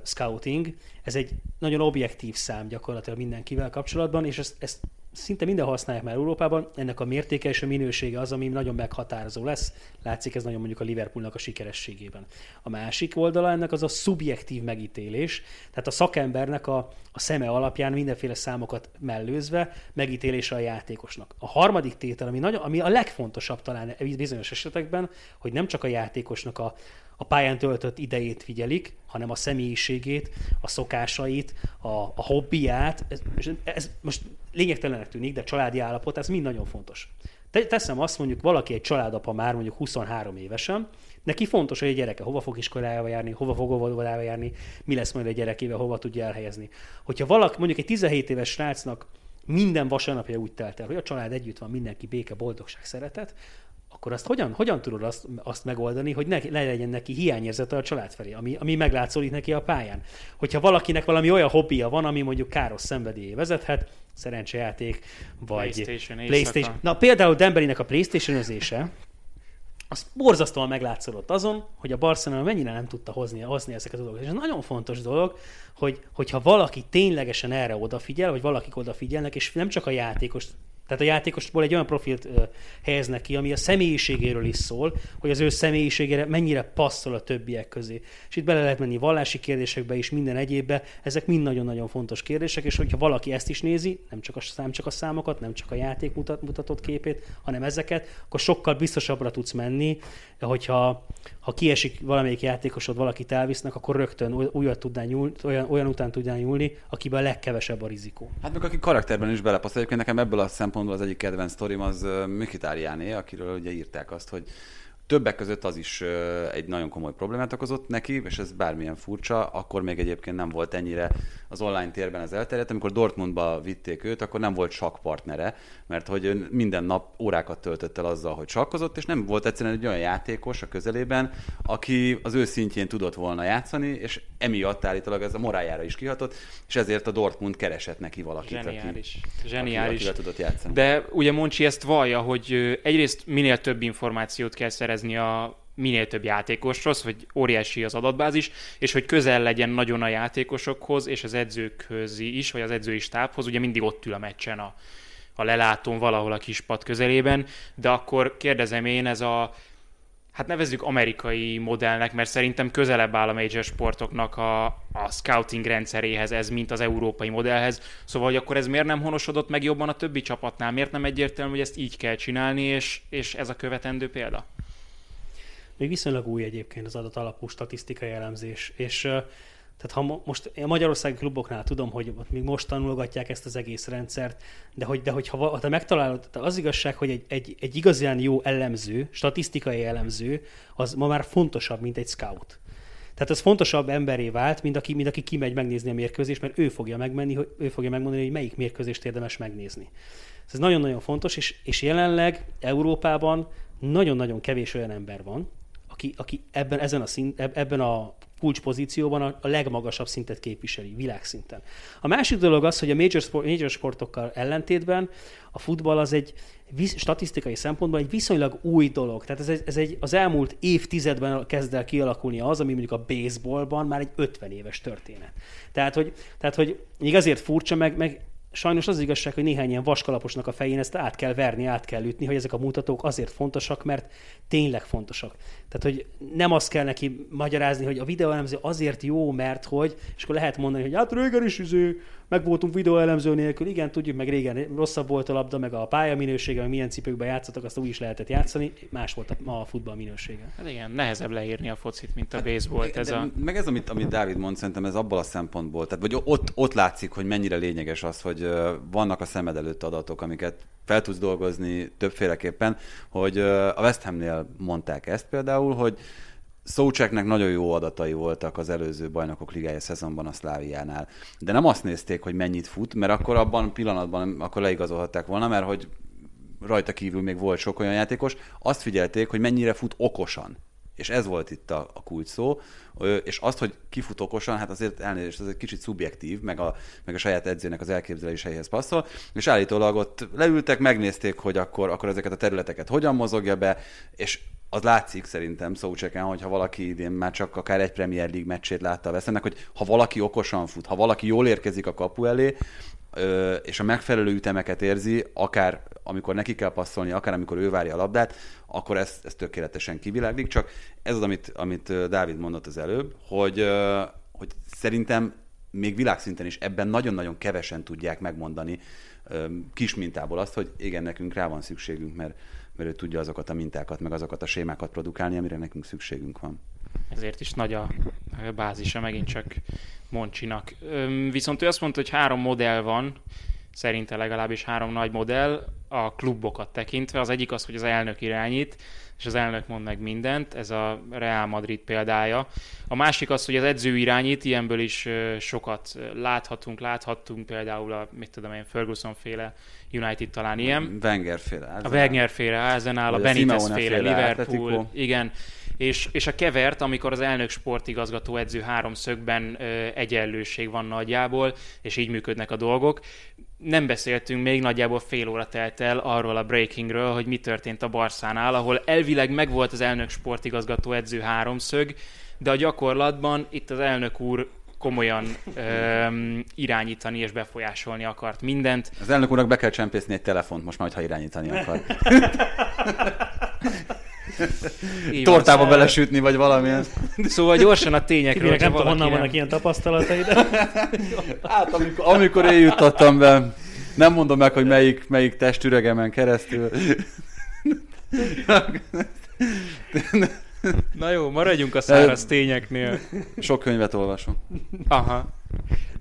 [SPEAKER 5] scouting, ez egy nagyon objektív szám gyakorlatilag mindenkivel kapcsolatban, és ezt, ezt szinte minden használják már Európában, ennek a mértéke és a minősége az, ami nagyon meghatározó lesz. Látszik ez nagyon mondjuk a Liverpoolnak a sikerességében. A másik oldala ennek az a szubjektív megítélés, tehát a szakembernek a, a szeme alapján mindenféle számokat mellőzve megítélése a játékosnak. A harmadik tétel, ami, nagyon, ami a legfontosabb talán bizonyos esetekben, hogy nem csak a játékosnak a, a pályán töltött idejét figyelik, hanem a személyiségét, a szokásait, a, a hobbiát. Ez, ez most lényegtelenek tűnik, de családi állapot, ez mind nagyon fontos. Te, teszem azt mondjuk, valaki egy családapa már mondjuk 23 évesen, neki fontos, hogy a gyereke hova fog iskolába járni, hova fog óvodába járni, mi lesz majd a gyerekével, hova tudja elhelyezni. Hogyha valaki, mondjuk egy 17 éves srácnak minden vasárnapja úgy telt el, hogy a család együtt van, mindenki béke, boldogság, szeretet, akkor azt hogyan, hogyan tudod azt, azt megoldani, hogy ne, ne legyen neki hiányérzete a család felé, ami, ami meglátszódik neki a pályán. Hogyha valakinek valami olyan hobbija van, ami mondjuk káros szenvedélyé vezethet, szerencsejáték, vagy
[SPEAKER 2] PlayStation,
[SPEAKER 5] PlayStation.
[SPEAKER 2] éjszaka.
[SPEAKER 5] Na például Demberinek a playstation az borzasztóan meglátszódott azon, hogy a Barcelona mennyire nem tudta hozni, hozni ezeket a dolgokat. És ez nagyon fontos dolog, hogy, hogyha valaki ténylegesen erre odafigyel, vagy valakik odafigyelnek, és nem csak a játékos tehát a játékosból egy olyan profilt ö, helyeznek ki, ami a személyiségéről is szól, hogy az ő személyiségére mennyire passzol a többiek közé. És itt bele lehet menni vallási kérdésekbe is, minden egyébbe, ezek mind nagyon-nagyon fontos kérdések, és hogyha valaki ezt is nézi, nem csak a, nem csak a számokat, nem csak a játék mutat, mutatott képét, hanem ezeket, akkor sokkal biztosabbra tudsz menni, hogyha ha kiesik valamelyik játékosod, valakit elvisznek, akkor rögtön újat tudnál nyúlni, olyan, olyan után tudnál nyúlni, akiben a legkevesebb a rizikó.
[SPEAKER 3] Hát meg aki karakterben is belepasszol. Egyébként nekem ebből a szempontból az egyik kedvenc sztorim az Mkhitaryané, akiről ugye írták azt, hogy Többek között az is egy nagyon komoly problémát okozott neki, és ez bármilyen furcsa, akkor még egyébként nem volt ennyire az online térben az elterjedt. Amikor Dortmundba vitték őt, akkor nem volt sakkpartnere, mert hogy minden nap órákat töltött el azzal, hogy sakkozott, és nem volt egyszerűen egy olyan játékos a közelében, aki az ő szintjén tudott volna játszani, és emiatt állítólag ez a morájára is kihatott, és ezért a Dortmund keresett neki valakit,
[SPEAKER 2] Zseniális.
[SPEAKER 3] aki,
[SPEAKER 2] Zseniális.
[SPEAKER 3] akivel tudott játszani.
[SPEAKER 2] De ugye Moncsi ezt vallja, hogy egyrészt minél több információt kell szerezni a minél több játékosról, hogy óriási az adatbázis, és hogy közel legyen nagyon a játékosokhoz, és az edzőkhöz is, vagy az edzői stábhoz, ugye mindig ott ül a meccsen a, a lelátón valahol a kispad közelében, de akkor kérdezem én, ez a hát nevezzük amerikai modellnek, mert szerintem közelebb áll a major sportoknak a, a scouting rendszeréhez ez, mint az európai modellhez. Szóval, hogy akkor ez miért nem honosodott meg jobban a többi csapatnál? Miért nem egyértelmű, hogy ezt így kell csinálni, és, és ez a követendő példa?
[SPEAKER 5] Még viszonylag új egyébként az adat alapú statisztikai elemzés, és tehát ha mo- most a magyarországi kluboknál tudom, hogy ott még most tanulgatják ezt az egész rendszert, de hogy, de hogy ha, ha te megtalálod, tehát az igazság, hogy egy, egy, egy igazán jó elemző, statisztikai elemző, az ma már fontosabb, mint egy scout. Tehát ez fontosabb emberé vált, mint aki, mint aki kimegy megnézni a mérkőzést, mert ő fogja megmenni, hogy ő fogja megmondani, hogy melyik mérkőzést érdemes megnézni. Ez nagyon-nagyon fontos, és, és jelenleg Európában nagyon-nagyon kevés olyan ember van, aki, aki ebben, ezen a szint, eb- ebben a kulcspozícióban a, a legmagasabb szintet képviseli, világszinten. A másik dolog az, hogy a major, sport, major sportokkal ellentétben a futball az egy statisztikai szempontból egy viszonylag új dolog. Tehát ez egy, ez egy az elmúlt évtizedben kezd el kialakulni az, ami mondjuk a baseballban már egy 50 éves történet. Tehát, hogy, tehát, hogy még azért furcsa, meg, meg sajnos az igazság, hogy néhány ilyen vaskalaposnak a fején ezt át kell verni, át kell ütni, hogy ezek a mutatók azért fontosak, mert tényleg fontosak. Tehát, hogy nem azt kell neki magyarázni, hogy a videóelemző azért jó, mert hogy, és akkor lehet mondani, hogy hát régen is izé, meg voltunk videóelemző nélkül, igen, tudjuk, meg régen rosszabb volt a labda, meg a pálya minősége, meg milyen cipőkben játszottak, azt úgy is lehetett játszani, más volt a, ma a futball minősége.
[SPEAKER 2] Hát igen, nehezebb leírni a focit, mint a baseballt. Ez
[SPEAKER 3] Hát, De
[SPEAKER 2] a...
[SPEAKER 3] Meg ez, amit, amit Dávid mond, szerintem ez abból a szempontból, tehát vagy ott, ott látszik, hogy mennyire lényeges az, hogy vannak a szemed előtt adatok, amiket fel tudsz dolgozni többféleképpen, hogy a West Hamnél mondták ezt például, hogy Szócseknek nagyon jó adatai voltak az előző bajnokok ligája szezonban a Szláviánál. De nem azt nézték, hogy mennyit fut, mert akkor abban pillanatban akkor leigazolhatták volna, mert hogy rajta kívül még volt sok olyan játékos, azt figyelték, hogy mennyire fut okosan. És ez volt itt a, a kulcs szó, és azt, hogy kifut okosan, hát azért elnézést, ez egy kicsit szubjektív, meg a, meg a saját edzőnek az elképzeléseihez passzol, és állítólag ott leültek, megnézték, hogy akkor, akkor ezeket a területeket hogyan mozogja be, és az látszik szerintem Szócseken, hogyha valaki idén már csak akár egy Premier League meccsét látta a Veszemnek, hogy ha valaki okosan fut, ha valaki jól érkezik a kapu elé, és a megfelelő ütemeket érzi, akár amikor neki kell passzolni, akár amikor ő várja a labdát, akkor ez, ez tökéletesen kiviláglik. Csak ez az, amit, amit Dávid mondott az előbb, hogy, hogy szerintem még világszinten is ebben nagyon-nagyon kevesen tudják megmondani kis mintából azt, hogy igen, nekünk rá van szükségünk, mert, mert ő tudja azokat a mintákat, meg azokat a sémákat produkálni, amire nekünk szükségünk van.
[SPEAKER 2] ezért is nagy a bázisa megint csak Moncsinak. Viszont ő azt mondta, hogy három modell van, szerinte legalábbis három nagy modell a klubokat tekintve. Az egyik az, hogy az elnök irányít, és az elnök mond meg mindent, ez a Real Madrid példája. A másik az, hogy az edző irányít, ilyenből is sokat láthatunk, láthattunk például a, mit tudom én, Ferguson féle United talán ilyen.
[SPEAKER 3] Wenger féle.
[SPEAKER 2] A Wagner féle Arsenal, a Benitez féle Liverpool,
[SPEAKER 3] Atletico.
[SPEAKER 2] igen. És, és a kevert, amikor az elnök sportigazgató edző háromszögben ö, egyenlőség van nagyjából, és így működnek a dolgok. Nem beszéltünk még, nagyjából fél óra telt el arról a breakingről, hogy mi történt a Barszánál, ahol elvileg megvolt az elnök sportigazgató edző háromszög, de a gyakorlatban itt az elnök úr komolyan öm, irányítani és befolyásolni akart mindent.
[SPEAKER 3] Az elnök úrnak be kell csempészni egy telefont most már, ha irányítani akar.
[SPEAKER 2] Így.
[SPEAKER 3] Tortába belesütni, vagy valamilyen.
[SPEAKER 2] Szóval gyorsan a tényekről,
[SPEAKER 5] Kinek nem tudom, honnan
[SPEAKER 2] valaki
[SPEAKER 5] vannak ilyen tapasztalataid.
[SPEAKER 3] Hát, amikor, amikor én juttattam be, nem mondom meg, hogy melyik, melyik testüregemen keresztül.
[SPEAKER 2] Na jó, maradjunk a száraz tényeknél.
[SPEAKER 3] Sok könyvet olvasok.
[SPEAKER 2] Aha.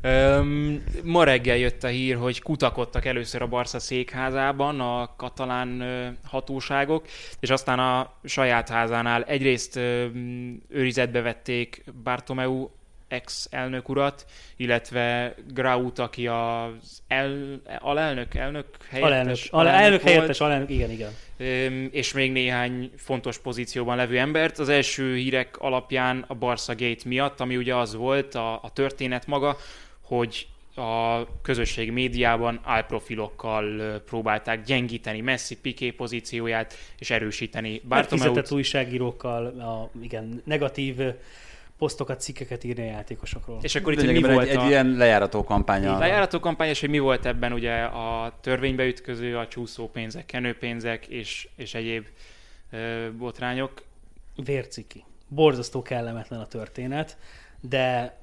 [SPEAKER 2] Öm, ma reggel jött a hír, hogy kutakodtak először a Barca székházában a katalán hatóságok, és aztán a saját házánál egyrészt ö, őrizetbe vették Bartomeu ex-elnök urat, illetve Graut, aki az el, alelnök, elnök
[SPEAKER 5] Alelnök,
[SPEAKER 2] helyettes,
[SPEAKER 5] alelnök, elnök
[SPEAKER 2] volt.
[SPEAKER 5] helyettes, alelnök, igen, igen.
[SPEAKER 2] És még néhány fontos pozícióban levő embert. Az első hírek alapján a Barca Gate miatt, ami ugye az volt a, a történet maga, hogy a közösség médiában álprofilokkal próbálták gyengíteni Messi Piqué pozícióját és erősíteni Bartomeut.
[SPEAKER 5] Megfizetett újságírókkal, a, igen, negatív posztokat, cikkeket írni a játékosokról.
[SPEAKER 2] És akkor itt hogy mi volt
[SPEAKER 3] egy,
[SPEAKER 2] a...
[SPEAKER 3] egy ilyen lejárató kampánya.
[SPEAKER 2] Lejárató kampány, és hogy mi volt ebben ugye a törvénybe ütköző, a csúszó pénzek, kenőpénzek és, és egyéb ö, botrányok.
[SPEAKER 5] Vérciki. Borzasztó kellemetlen a történet, de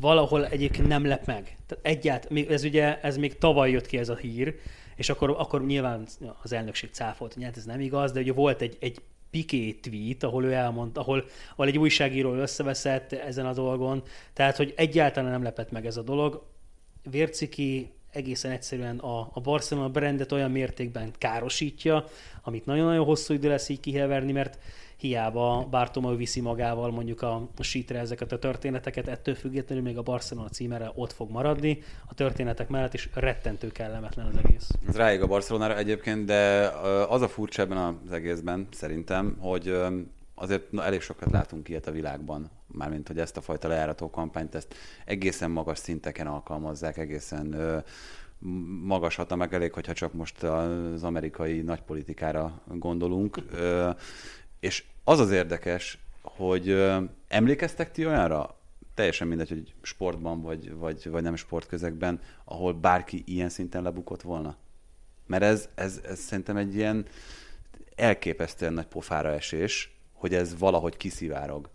[SPEAKER 5] valahol egyébként nem lep meg. Tehát egyált, még- ez ugye, ez még tavaly jött ki ez a hír, és akkor, akkor nyilván az elnökség cáfolt, hogy hát ez nem igaz, de ugye volt egy, egy Piqué tweet, ahol ő elmondta, ahol, ahol egy újságíró összeveszett ezen a dolgon, tehát, hogy egyáltalán nem lepett meg ez a dolog. Vérciki egészen egyszerűen a, a Barcelona brandet olyan mértékben károsítja, amit nagyon-nagyon hosszú idő lesz így kiheverni, mert hiába Bartomeu viszi magával mondjuk a, sítre ezeket a történeteket, ettől függetlenül még a Barcelona címere ott fog maradni, a történetek mellett is rettentő kellemetlen az egész.
[SPEAKER 3] Ez ráig a Barcelonára egyébként, de az a furcsa ebben az egészben szerintem, hogy azért na, elég sokat látunk ilyet a világban, mármint hogy ezt a fajta lejárató kampányt, ezt egészen magas szinteken alkalmazzák, egészen ö, magas hatalmak, elég, hogyha csak most az amerikai nagypolitikára gondolunk. Ö, és az az érdekes, hogy emlékeztek ti olyanra, teljesen mindegy, hogy sportban vagy, vagy, vagy nem sportközegben, ahol bárki ilyen szinten lebukott volna? Mert ez, ez, ez szerintem egy ilyen elképesztően nagy pofára esés, hogy ez valahogy kiszivárog.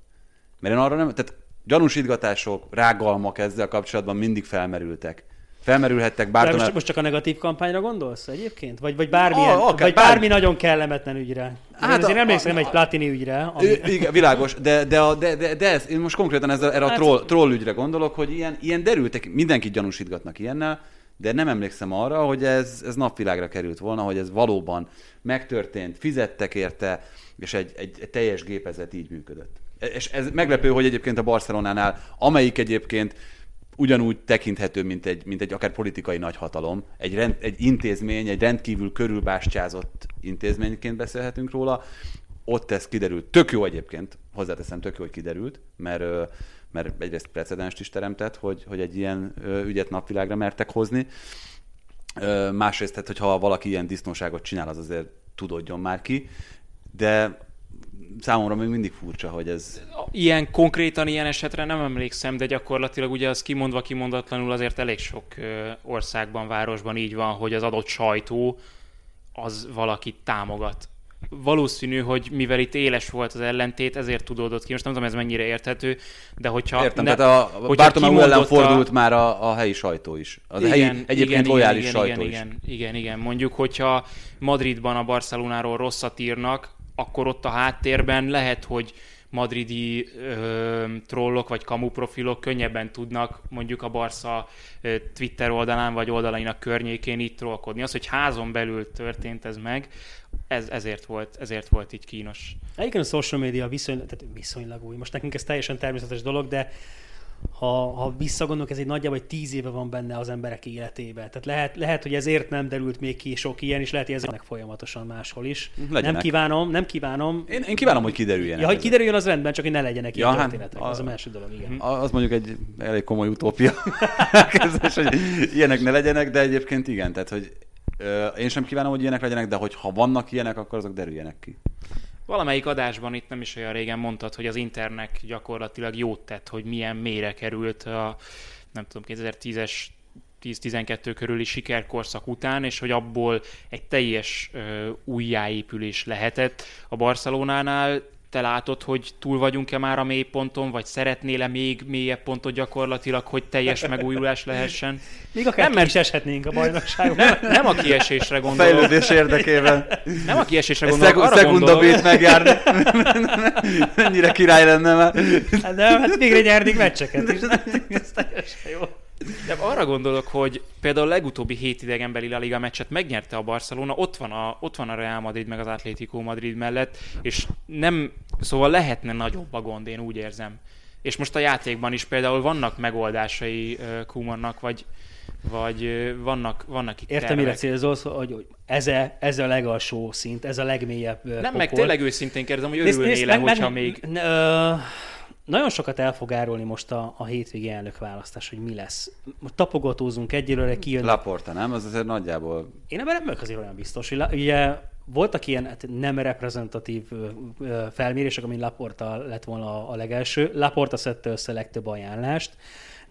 [SPEAKER 3] Mert én arra nem, tehát gyanúsítgatások, rágalmak ezzel kapcsolatban mindig felmerültek. Felmerülhettek bárton...
[SPEAKER 5] most, most csak a negatív kampányra gondolsz egyébként? Vagy, vagy, bármilyen,
[SPEAKER 3] Ah, akár
[SPEAKER 5] vagy
[SPEAKER 3] bármi.
[SPEAKER 5] bármi nagyon kellemetlen ügyre? Hát
[SPEAKER 3] Hát
[SPEAKER 5] én
[SPEAKER 3] a-
[SPEAKER 5] emlékszem
[SPEAKER 3] a-
[SPEAKER 5] egy Platini ügyre, ami...
[SPEAKER 3] Igen, világos, de, de, a- de, de, de ez, én most konkrétan ezzel, erre a
[SPEAKER 5] Hát-
[SPEAKER 3] troll, troll ügyre gondolok, hogy ilyen, ilyen derültek, mindenkit gyanúsítgatnak ilyennel, de nem emlékszem arra, hogy ez, ez napvilágra került volna, hogy ez valóban megtörtént, fizettek érte, és egy, egy, egy teljes gépezet így működött. És ez meglepő, hogy egyébként a Barcelonánál, amelyik egyébként ugyanúgy tekinthető, mint egy, mint egy akár politikai nagyhatalom, egy, rend, egy intézmény, egy rendkívül körülbástyázott intézményként beszélhetünk róla, ott ez kiderült. Tök jó egyébként, hozzáteszem, tök jó, hogy kiderült, mert, mert egyrészt precedenst is teremtett, hogy, hogy egy ilyen ügyet napvilágra mertek hozni. Másrészt, tehát, hogyha valaki ilyen disznóságot csinál, az azért tudódjon már ki, de számomra még mindig furcsa, hogy ez...
[SPEAKER 2] Ilyen konkrétan ilyen esetre nem emlékszem, de gyakorlatilag ugye az kimondva kimondatlanul azért elég sok országban, városban így van, hogy az adott sajtó az valakit támogat. Valószínű, hogy mivel itt éles volt az ellentét, ezért tudódott ki. Most nem tudom, ez mennyire érthető, de hogyha...
[SPEAKER 3] Értem,
[SPEAKER 2] ne-
[SPEAKER 3] tehát a Bartomeu ellen
[SPEAKER 2] kimondott a-
[SPEAKER 3] fordult már a, a helyi sajtó is. Az helyi, egyébként lojális
[SPEAKER 2] igen,
[SPEAKER 3] sajtó
[SPEAKER 2] igen,
[SPEAKER 3] is.
[SPEAKER 2] Igen, igen, igen. Mondjuk, hogyha Madridban a Barcelonáról rosszat írnak, akkor ott a háttérben lehet, hogy madridi ö, trollok vagy kamu profilok könnyebben tudnak mondjuk a Barca ö, Twitter oldalán vagy oldalainak környékén így trollkodni. Az, hogy házon belül történt ez meg, ez, ezért, volt, ezért volt így kínos.
[SPEAKER 5] Egyébként a social media viszonylag, tehát viszonylag új. Most nekünk ez teljesen természetes dolog, de ha, ha visszagondolunk, ez egy nagyjából egy tíz éve van benne az emberek életében. Tehát lehet, lehet, hogy ezért nem derült még ki sok ilyen, és lehet, hogy ezek folyamatosan máshol is.
[SPEAKER 3] Legyenek.
[SPEAKER 5] Nem kívánom, nem kívánom.
[SPEAKER 3] Én, én kívánom, hogy kiderüljenek.
[SPEAKER 5] Ja, hogy kiderüljön, az rendben, csak hogy ne legyenek ilyen
[SPEAKER 3] Ja, hát,
[SPEAKER 5] történetek.
[SPEAKER 3] a-
[SPEAKER 5] Az a másik dolog, igen.
[SPEAKER 3] Az mondjuk egy elég komoly utópia, Kezdés, hogy ilyenek ne legyenek, de egyébként igen, tehát hogy én sem kívánom, hogy ilyenek legyenek, de hogy ha vannak ilyenek, akkor azok derüljenek ki.
[SPEAKER 2] Valamelyik adásban itt nem is olyan régen mondtad, hogy az internek gyakorlatilag jót tett, hogy milyen mélyre került a, nem tudom, 2010-es 10-12 körüli sikerkorszak után, és hogy abból egy teljes ö, újjáépülés lehetett a Barcelonánál. Te látod, hogy túl vagyunk-e már a mélyponton, vagy szeretnél-e még mélyebb pontot gyakorlatilag, hogy teljes megújulás lehessen?
[SPEAKER 5] Még akár
[SPEAKER 2] Nem,
[SPEAKER 5] nem, is eshetnénk a bajnokságban.
[SPEAKER 2] Nem, nem a kiesésre
[SPEAKER 3] A
[SPEAKER 2] gondolok.
[SPEAKER 3] fejlődés érdekében.
[SPEAKER 2] Nem a kiesésre gondolok,
[SPEAKER 3] szeg-
[SPEAKER 2] arra gondolok,
[SPEAKER 3] bét megjárni. Mennyire király lenne már.
[SPEAKER 5] Hát nem, hát végre nyernék meccseket is. Ez teljesen jó.
[SPEAKER 2] De arra gondolok, hogy például a legutóbbi hét idegenbeli La Liga meccset megnyerte a Barcelona, ott van a, ott van a Real Madrid meg az Atlético Madrid mellett, és nem, szóval lehetne nagyobb a gond, én úgy érzem. És most a játékban is például vannak megoldásai Kumannak, vagy, vagy vannak, vannak itt
[SPEAKER 5] Értem,
[SPEAKER 2] tervek.
[SPEAKER 5] mire célzolsz, hogy, hogy ez, a, ez a legalsó szint, ez a legmélyebb
[SPEAKER 2] Nem, meg
[SPEAKER 5] pokol.
[SPEAKER 2] tényleg őszintén kérdezem, hogy
[SPEAKER 5] Nézd,
[SPEAKER 2] örülnél
[SPEAKER 5] nézd,
[SPEAKER 2] le,
[SPEAKER 5] meg-
[SPEAKER 2] hogyha
[SPEAKER 5] meg-
[SPEAKER 2] még...
[SPEAKER 5] n- Ö, nagyon sokat el fog árulni most a, a hétvégi elnökválasztás, hogy mi lesz. Most tapogatózunk egyelőre, kijön.
[SPEAKER 3] Laporta, nem? Az azért nagyjából...
[SPEAKER 5] Én ebben nem vagyok azért olyan biztos, hogy la, ugye voltak ilyen hát nem reprezentatív felmérések, amin Laporta lett volna a, legelső. Laporta szedte össze a legtöbb ajánlást,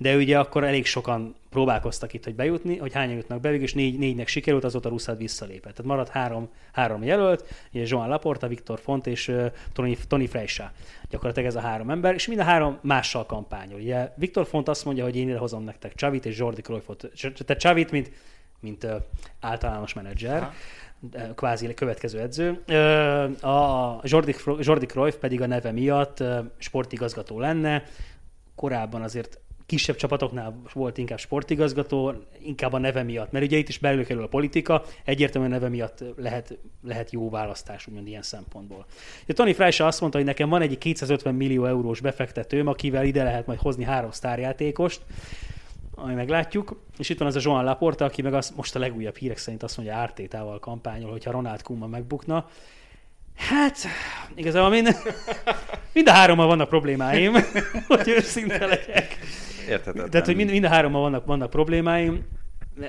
[SPEAKER 5] de ugye akkor elég sokan próbálkoztak itt, hogy bejutni, hogy hányan jutnak be, és négy, négynek sikerült, azóta Russzát visszalépett. Tehát maradt három, három jelölt, ugye Joan Laporta, Viktor Font és uh, Tony, Tony Freisa. Gyakorlatilag ez a három ember, és mind a három mással kampányol. Ugye Viktor Font azt mondja, hogy én ide hozom nektek Csavit és Jordi Cruyffot. Tehát Csavit, mint, mint uh, általános menedzser.
[SPEAKER 2] Aha.
[SPEAKER 5] kvázi következő edző. A Jordi, Jordi Cruyff pedig a neve miatt sportigazgató lenne. Korábban azért kisebb csapatoknál volt inkább sportigazgató, inkább a neve miatt, mert ugye itt is belül kerül a politika, egyértelműen a neve miatt lehet, lehet jó választás, úgymond ilyen szempontból. Ugye Tony Freisa azt mondta, hogy nekem van egy 250 millió eurós befektetőm, akivel ide lehet majd hozni három sztárjátékost, ami meglátjuk. És itt van az a Joan Laporta, aki meg az, most a legújabb hírek szerint azt mondja, Ártétával kampányol, hogyha Ronald Koeman megbukna. Hát, igazából mind, mind a hárommal vannak problémáim, hogy őszinte legyek.
[SPEAKER 3] Érthetetlen.
[SPEAKER 5] Tehát, hogy mind, mind a hárommal vannak, vannak problémáim.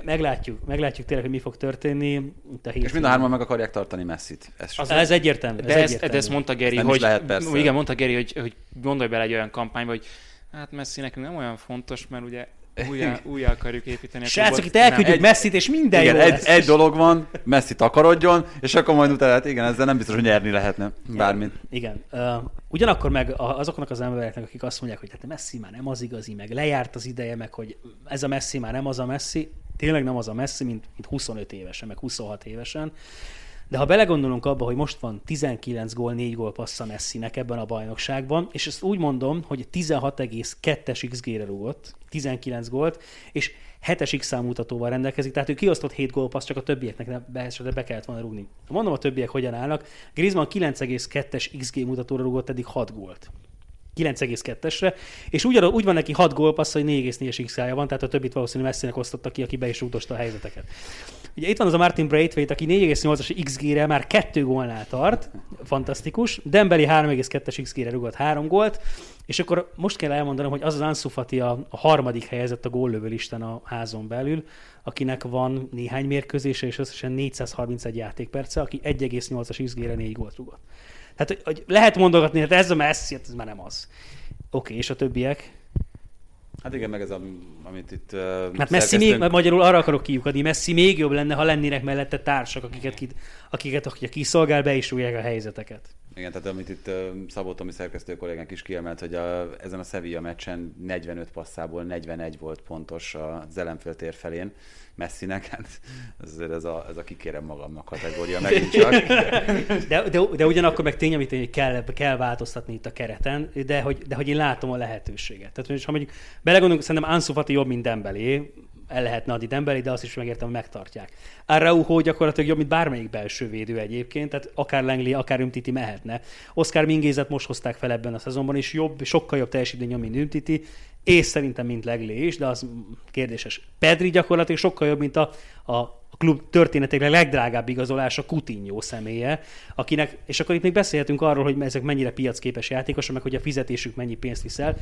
[SPEAKER 5] Meglátjuk, meglátjuk tényleg, hogy mi fog történni. Itt a
[SPEAKER 3] És mind a hárman meg akarják tartani Messit. Ez,
[SPEAKER 5] Az, ez egyértelmű.
[SPEAKER 2] De
[SPEAKER 5] ez
[SPEAKER 2] ezt,
[SPEAKER 5] egyértelmű.
[SPEAKER 2] de ezt mondta Geri, hogy,
[SPEAKER 3] lehet, persze.
[SPEAKER 2] igen, mondta Geri, hogy, hogy gondolj bele egy olyan kampányba, hogy hát Messi nekünk nem olyan fontos, mert ugye újjá, újjá akarjuk építeni a
[SPEAKER 5] Srácok,
[SPEAKER 2] klubot.
[SPEAKER 5] itt elküldjük
[SPEAKER 3] egy-
[SPEAKER 5] Messit, és minden
[SPEAKER 3] igen,
[SPEAKER 5] jó
[SPEAKER 3] egy,
[SPEAKER 5] lesz.
[SPEAKER 3] egy dolog van, Messi takarodjon, és akkor majd utána, hát igen, ezzel nem biztos, hogy nyerni lehetne bármit.
[SPEAKER 5] Igen. Uh, ugyanakkor meg azoknak az embereknek, akik azt mondják, hogy hát a Messi már nem az igazi, meg lejárt az ideje, meg hogy ez a Messi már nem az a Messi, tényleg nem az a Messi, mint, mint 25 évesen, meg 26 évesen. De ha belegondolunk abba, hogy most van 19 gól, 4 gól passza Messinek ebben a bajnokságban, és ezt úgy mondom, hogy 16,2-es XG-re rúgott, 19 gólt, és 7-es X számutatóval rendelkezik, tehát ő kiosztott 7 gólpaszt, csak a többieknek ne- be, be kellett volna rúgni. Mondom a többiek hogyan állnak. Griezmann 9,2-es XG mutatóra rúgott eddig 6 gólt. 9,2-esre, és úgy, úgy van neki 6 gólpassz, hogy 4,4-es x van, tehát a többit valószínűleg Messinek osztotta ki, aki be is utosta a helyzeteket. Ugye itt van az a Martin Braithwaite, aki 4,8-as XG-re már kettő gólnál tart, fantasztikus. Dembeli 3,2-es XG-re rugott három gólt, és akkor most kell elmondanom, hogy az az Ansu Fati a, a harmadik helyezett a góllövő listán a házon belül, akinek van néhány mérkőzése, és összesen 431 játékperce, aki 1,8-as XG-re 4 gólt rugott. Tehát hogy, lehet mondogatni, hogy ez a Messi, hát ez már nem az. Oké, és a többiek?
[SPEAKER 3] Hát igen, meg ez, a, amit itt uh,
[SPEAKER 5] Hát Messi még, mert magyarul arra akarok kiukadni, Messi még jobb lenne, ha lennének mellette társak, akiket, ki, akiket akik kiszolgál, be is a helyzeteket.
[SPEAKER 3] Igen, tehát amit itt Szabó Tomi szerkesztő kollégánk is kiemelt, hogy a, ezen a Sevilla meccsen 45 passzából 41 volt pontos az ellenfél tér felén Messinek, hát azért ez a, ez a kikérem magamnak kategória megint csak.
[SPEAKER 5] De, de, de ugyanakkor meg tény, amit hogy kell, kell változtatni itt a kereten, de hogy, de hogy én látom a lehetőséget. Tehát, hogy ha mondjuk belegondolunk, szerintem Ansu Fati jobb, mint Dembélé, el lehetne adni Dembélé, de azt is megértem, hogy megtartják. Araujo gyakorlatilag jobb, mint bármelyik belső védő egyébként, tehát akár Langley, akár Umtiti mehetne. Oscar Mingézet most hozták fel ebben a szezonban, és jobb, sokkal jobb teljesítmény, mint Umtiti, és szerintem, mint Leglé is, de az kérdéses. Pedri gyakorlatilag sokkal jobb, mint a a klub történetekre legdrágább igazolása Coutinho személye, akinek, és akkor itt még beszélhetünk arról, hogy ezek mennyire piacképes játékosok, meg hogy a fizetésük mennyi pénzt viszel.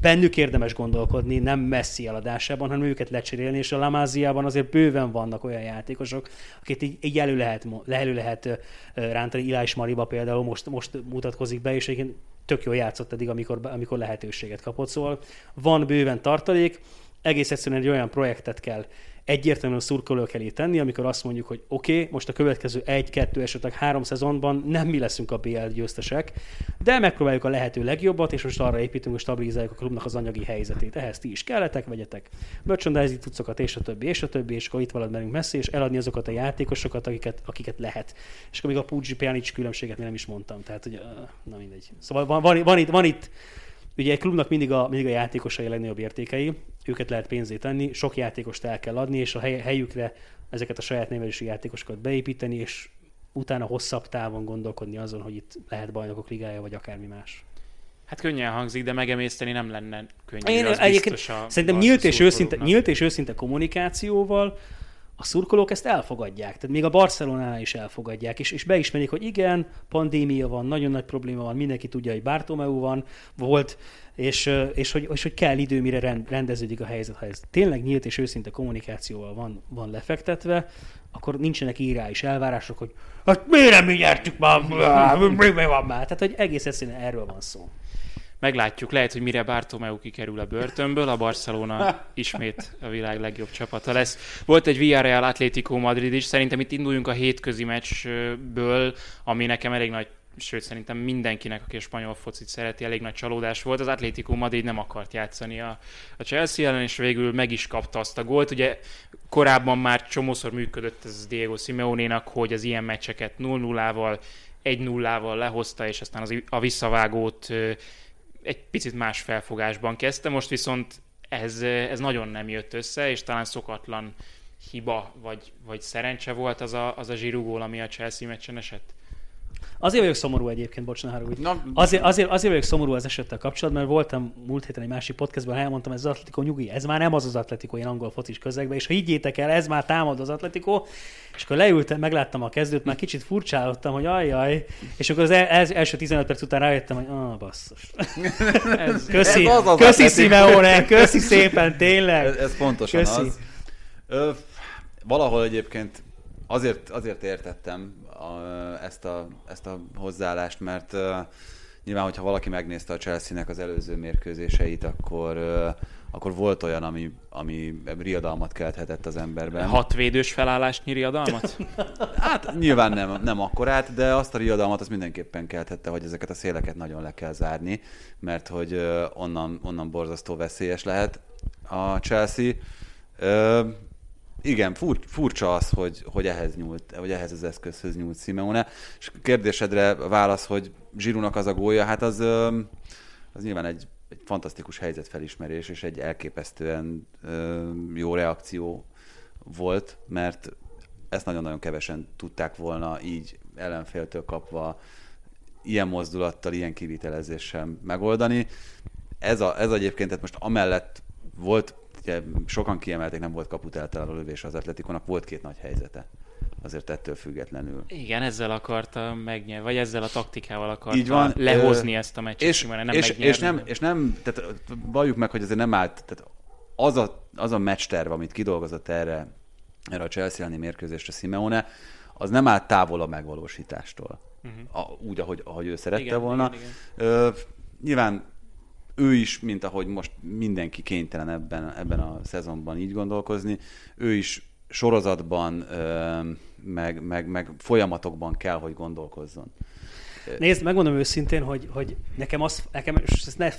[SPEAKER 5] Bennük érdemes gondolkodni, nem messzi eladásában, hanem őket lecserélni, és a Lamáziában azért bőven vannak olyan játékosok, akiket így, így elő lehet, elő lehet rántani. Ilás Mariba például most, most mutatkozik be, és egyébként tök jól játszott eddig, amikor, amikor lehetőséget kapott. Szóval van bőven tartalék, egész egyszerűen egy olyan projektet kell egyértelműen a szurkolók elé tenni, amikor azt mondjuk, hogy oké, okay, most a következő egy, kettő, esetleg három szezonban nem mi leszünk a BL győztesek, de megpróbáljuk a lehető legjobbat, és most arra építünk, hogy stabilizáljuk a klubnak az anyagi helyzetét. Ehhez ti is kelletek, vegyetek merchandising cuccokat, és a többi, és a többi, és akkor itt valad merünk messzi, és eladni azokat a játékosokat, akiket, akiket lehet. És akkor még a Puzsi Pjanic különbséget még nem is mondtam. Tehát, hogy, na mindegy. Szóval van, van, van, itt, van itt Ugye egy klubnak mindig a, mindig a játékosai a legnagyobb értékei. Őket lehet pénzé tenni, sok játékost el kell adni, és a hely, helyükre ezeket a saját nevelési játékosokat beépíteni, és utána hosszabb távon gondolkodni azon, hogy itt lehet bajnokok ligája, vagy akármi más.
[SPEAKER 2] Hát könnyen hangzik, de megemészteni nem lenne könnyű.
[SPEAKER 5] Én
[SPEAKER 2] az
[SPEAKER 5] egyébként
[SPEAKER 2] biztos a
[SPEAKER 5] szerintem nyílt és, őszinte, nyílt és őszinte kommunikációval a szurkolók ezt elfogadják. Tehát még a Barcelonánál is elfogadják, és, és beismerik, hogy igen, pandémia van, nagyon nagy probléma van, mindenki tudja, hogy Bartomeu van, volt, és, és, hogy, és hogy kell idő, mire rend, rendeződik a helyzet. Ha ez tényleg nyílt és őszinte kommunikációval van, van lefektetve, akkor nincsenek írás elvárások, hogy hát miért nem mi nyertük már, mi, mi van már? Tehát, hogy egész egyszerűen erről van szó.
[SPEAKER 2] Meglátjuk, lehet, hogy mire Bartomeu kikerül a börtönből, a Barcelona ismét a világ legjobb csapata lesz. Volt egy Villarreal Atlético Madrid is, szerintem itt induljunk a hétközi meccsből, ami nekem elég nagy sőt szerintem mindenkinek, aki a spanyol focit szereti, elég nagy csalódás volt. Az Atlético Madrid nem akart játszani a, a Chelsea ellen, és végül meg is kapta azt a gólt. Ugye korábban már csomószor működött ez Diego Simeonénak, hogy az ilyen meccseket 0-0-val, 1-0-val lehozta, és aztán az, a visszavágót egy picit más felfogásban kezdte, most viszont ez, ez nagyon nem jött össze, és talán szokatlan hiba, vagy, vagy szerencse volt az a, az a zsirugól, ami a Chelsea meccsen esett.
[SPEAKER 5] Azért vagyok szomorú egyébként, bocs, ne haragudj.
[SPEAKER 3] Na,
[SPEAKER 5] Azért, azért, azért vagyok szomorú az esettel kapcsolatban, mert voltam múlt héten egy másik podcastban, elmondtam, ez az Atletico nyugi, ez már nem az az Atletico ilyen angol focis közegben, és ha higgyétek el, ez már támad az Atletico, és akkor leültem, megláttam a kezdőt, már kicsit furcsálottam, hogy ajjaj, és akkor az el, el, első 15 perc után rájöttem, hogy ah, basszus.
[SPEAKER 2] Ez,
[SPEAKER 5] Köszi,
[SPEAKER 3] Ez az az
[SPEAKER 5] köszi. Simeone, köszi szépen, tényleg.
[SPEAKER 3] Ez, ez pontosan
[SPEAKER 5] Köszi.
[SPEAKER 3] az. Ö, valahol egyébként azért, azért értettem a, ezt, a, ezt a hozzáállást, mert uh, nyilván, hogyha valaki megnézte a Chelsea-nek az előző mérkőzéseit, akkor, uh, akkor volt olyan, ami, ami riadalmat kelthetett az emberben.
[SPEAKER 2] hat védős felállásnyi riadalmat?
[SPEAKER 3] Hát nyilván nem, nem akkorát, de azt a riadalmat az mindenképpen kelthette, hogy ezeket a széleket nagyon le kell zárni, mert hogy ö, onnan, onnan borzasztó veszélyes lehet a Chelsea. Igen, fur, furcsa az, hogy, hogy ehhez nyúlt, vagy ehhez az eszközhöz nyúlt Simeone. És kérdésedre válasz, hogy Zsirunak az a gólja, hát az, az nyilván egy, egy fantasztikus helyzetfelismerés, és egy elképesztően jó reakció volt, mert ezt nagyon-nagyon kevesen tudták volna így ellenféltől kapva ilyen mozdulattal, ilyen kivitelezéssel megoldani. Ez, a, ez egyébként, tehát most amellett volt, ugye sokan kiemelték, nem volt kaput eltaláló lövés az Atleticonak, volt két nagy helyzete. Azért ettől függetlenül.
[SPEAKER 2] Igen, ezzel akarta megnyerni, vagy ezzel a taktikával akarta
[SPEAKER 3] Így van.
[SPEAKER 2] lehozni
[SPEAKER 3] Ö,
[SPEAKER 2] ezt a meccset,
[SPEAKER 3] és,
[SPEAKER 2] Simeone, nem
[SPEAKER 3] és,
[SPEAKER 2] megnyerni.
[SPEAKER 3] és, nem, és nem, tehát valljuk meg, hogy azért nem állt, tehát az a, az a meccsterv, amit kidolgozott erre, erre a Chelsea mérkőzésre Simeone, az nem állt távol a megvalósítástól. Uh-huh. A, úgy, ahogy, ahogy ő szerette
[SPEAKER 2] Igen,
[SPEAKER 3] volna.
[SPEAKER 2] igen, igen.
[SPEAKER 3] Ö, nyilván ő is, mint ahogy most mindenki kénytelen ebben, ebben a szezonban így gondolkozni, ő is sorozatban, meg, meg, meg folyamatokban kell, hogy gondolkozzon.
[SPEAKER 5] Nézd, megmondom őszintén, hogy, hogy nekem, az, nekem,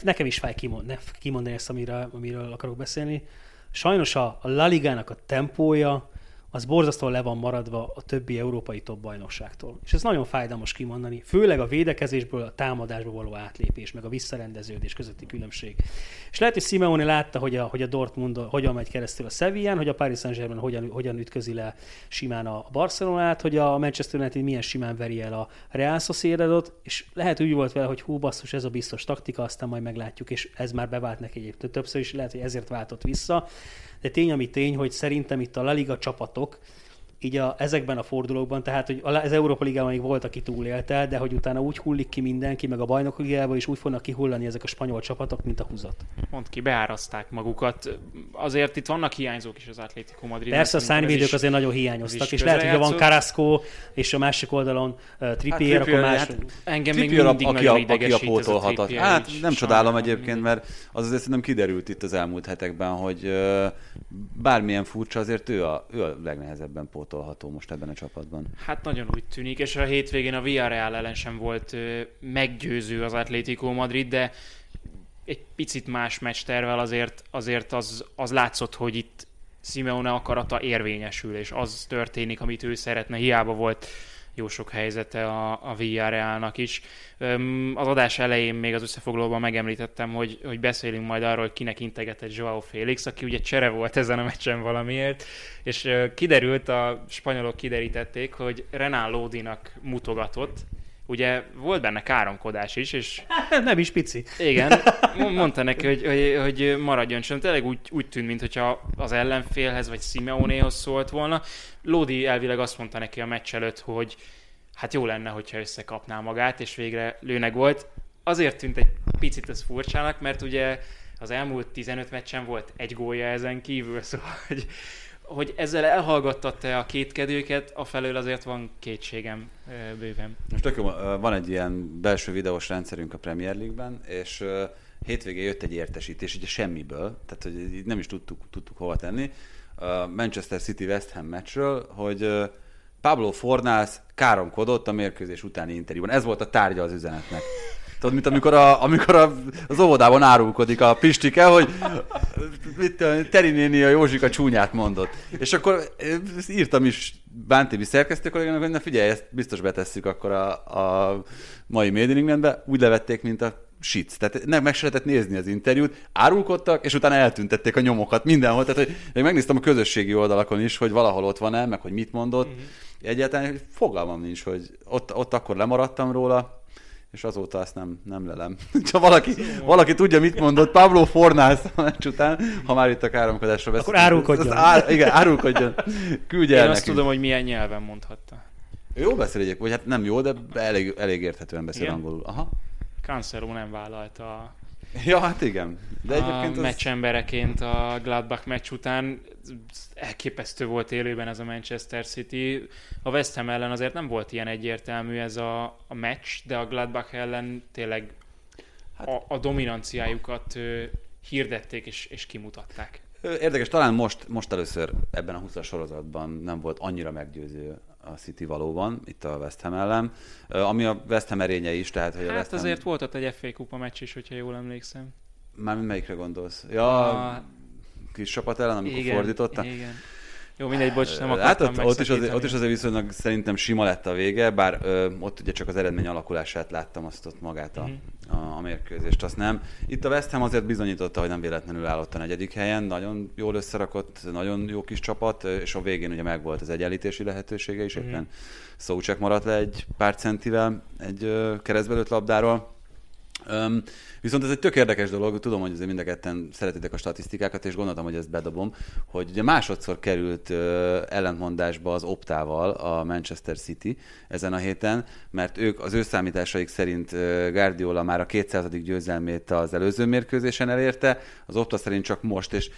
[SPEAKER 5] nekem is fáj kimondani ezt, amiről, amiről akarok beszélni. Sajnos a, a La Ligának a tempója az borzasztóan le van maradva a többi európai top bajnokságtól. És ez nagyon fájdalmas kimondani, főleg a védekezésből a támadásba való átlépés, meg a visszarendeződés közötti különbség. És lehet, hogy Simeone látta, hogy a, hogy a Dortmund hogyan megy keresztül a Sevillán, hogy a Paris Saint-Germain hogyan, hogyan ütközi le simán a Barcelonát, hogy a Manchester United milyen simán veri el a Real Sociedadot, és lehet úgy volt vele, hogy hú, basszus, ez a biztos taktika, aztán majd meglátjuk, és ez már bevált neki egyébként többször is, lehet, hogy ezért váltott vissza. De tény, ami tény, hogy szerintem itt a La Liga csapatok, így a, ezekben a fordulókban, tehát hogy a- az Európa Ligában még volt, aki túlélte, de hogy utána úgy hullik ki mindenki, meg a bajnokok ligába is úgy fognak kihullani ezek a spanyol csapatok, mint a húzat.
[SPEAKER 2] Mondd ki, beáraszták magukat. Azért itt vannak hiányzók is az Atlético Madrid.
[SPEAKER 5] Persze a szárnyvédők azért nagyon hiányoztak,
[SPEAKER 2] is
[SPEAKER 5] és lehet, hogy van. Carrasco, és a másik oldalon uh, Trippier,
[SPEAKER 3] Hát
[SPEAKER 5] akkor más...
[SPEAKER 3] hát
[SPEAKER 2] Engem még mindig
[SPEAKER 3] aki,
[SPEAKER 2] nagyon
[SPEAKER 3] a, aki a pótolhatat. Hát nem csodálom egyébként, mert az azért szerintem kiderült itt az elmúlt hetekben, hogy bármilyen furcsa, azért ő a, ő a legnehezebben pótolható most ebben a csapatban.
[SPEAKER 2] Hát nagyon úgy tűnik, és a hétvégén a Villarreal ellen sem volt meggyőző az Atlético Madrid, de egy picit más meccstervel azért, azért az, az látszott, hogy itt Simeone akarata érvényesül, és az történik, amit ő szeretne. Hiába volt jó sok helyzete a, a Villarrealnak is. Öm, Az adás elején még az összefoglalóban megemlítettem, hogy, hogy beszélünk majd arról, hogy kinek integetett Joao Félix, aki ugye csere volt ezen a meccsen valamiért, és kiderült, a spanyolok kiderítették, hogy Renan Lódinak mutogatott, ugye volt benne káromkodás is, és
[SPEAKER 5] Nem is pici.
[SPEAKER 2] igen, mo- mondta neki, hogy, hogy, hogy maradjon sem. Tényleg úgy, úgy tűnt, mintha az ellenfélhez vagy Simeonéhoz szólt volna. Lódi elvileg azt mondta neki a meccs előtt, hogy hát jó lenne, hogyha összekapná magát, és végre lőnek volt. Azért tűnt egy picit ez furcsának, mert ugye az elmúlt 15 meccsen volt egy gólja ezen kívül, szóval hogy, hogy ezzel elhallgattatta a kétkedőket, afelől azért van kétségem bőven.
[SPEAKER 3] Most tök jó, van egy ilyen belső videós rendszerünk a Premier League-ben, és hétvégén jött egy értesítés, ugye semmiből, tehát hogy nem is tudtuk, tudtuk hova tenni, a Manchester City West Ham meccsről, hogy Pablo Fornals káromkodott a mérkőzés utáni interjúban. Ez volt a tárgya az üzenetnek. Tudod, mint amikor, a, amikor a, az óvodában árulkodik a Pistike, hogy mit, Teri néni a Józsika csúnyát mondott. És akkor eh, írtam is Bántébi szerkesztő kollégának, hogy na figyelj, ezt biztos betesszük akkor a, a mai Made in Englandbe. Úgy levették, mint a shit. Tehát nem, meg se lehetett nézni az interjút, árulkodtak, és utána eltüntették a nyomokat mindenhol. Tehát, hogy még megnéztem a közösségi oldalakon is, hogy valahol ott van-e, meg hogy mit mondott. Mm-hmm. Egyáltalán fogalmam nincs, hogy ott, ott akkor lemaradtam róla, és azóta ezt nem, nem lelem. Ha valaki, valaki tudja, mit mondott Pablo Fornász a meccs után, ha már itt a káromkodásról beszélünk.
[SPEAKER 5] Akkor árulkodjon.
[SPEAKER 3] Az ár, igen, árulkodjon. Küldje
[SPEAKER 2] Én
[SPEAKER 3] el
[SPEAKER 2] azt
[SPEAKER 3] nekünk.
[SPEAKER 2] tudom, hogy milyen nyelven mondhatta.
[SPEAKER 3] Ő Jól beszél egyébként, vagy hát nem jó, de elég, elég érthetően beszél
[SPEAKER 2] Igen?
[SPEAKER 3] angolul. Aha.
[SPEAKER 2] Cancelo nem vállalta a,
[SPEAKER 3] Ja, hát igen. De
[SPEAKER 2] a
[SPEAKER 3] egyébként az...
[SPEAKER 2] meccsembereként a Gladbach meccs után elképesztő volt élőben ez a Manchester City. A West Ham ellen azért nem volt ilyen egyértelmű ez a, a meccs, de a Gladbach ellen tényleg a, a dominanciájukat ö, hirdették és, és kimutatták.
[SPEAKER 3] Érdekes, talán most, most először ebben a 20-as sorozatban nem volt annyira meggyőző a City valóban, itt a West Ham ellen, ami a West Ham erénye is, tehát hogy a
[SPEAKER 2] Hát
[SPEAKER 3] West Ham...
[SPEAKER 2] azért volt ott egy FA kupa meccs is, hogyha jól emlékszem.
[SPEAKER 3] Mármint melyikre gondolsz? Ja,
[SPEAKER 2] A-
[SPEAKER 3] kis csapat ellen, amikor fordította?
[SPEAKER 2] Igen. Jó, mindegy, bocs, nem
[SPEAKER 3] Hát
[SPEAKER 2] akartam
[SPEAKER 3] ott, ott, is azért, ott is azért viszonylag szerintem sima lett a vége, bár ö, ott ugye csak az eredmény alakulását láttam, azt ott magát a,
[SPEAKER 2] Mhm.
[SPEAKER 3] a, a mérkőzést, azt nem. Itt a West Ham azért bizonyította, hogy nem véletlenül állott a negyedik helyen, nagyon jól összerakott, nagyon jó kis csapat, és a végén ugye megvolt az egyenlítési lehetősége is,
[SPEAKER 2] Mhm.
[SPEAKER 3] éppen Szócsek maradt le egy pár centivel egy keresztbelőtt labdáról. Um, viszont ez egy tök érdekes dolog, tudom, hogy azért mind a ketten szeretitek a statisztikákat, és gondoltam, hogy ezt bedobom, hogy ugye másodszor került uh, ellentmondásba az Optával a Manchester City ezen a héten, mert ők az ő számításaik szerint uh, Guardiola már a 200. győzelmét az előző mérkőzésen elérte, az Opta szerint csak most, és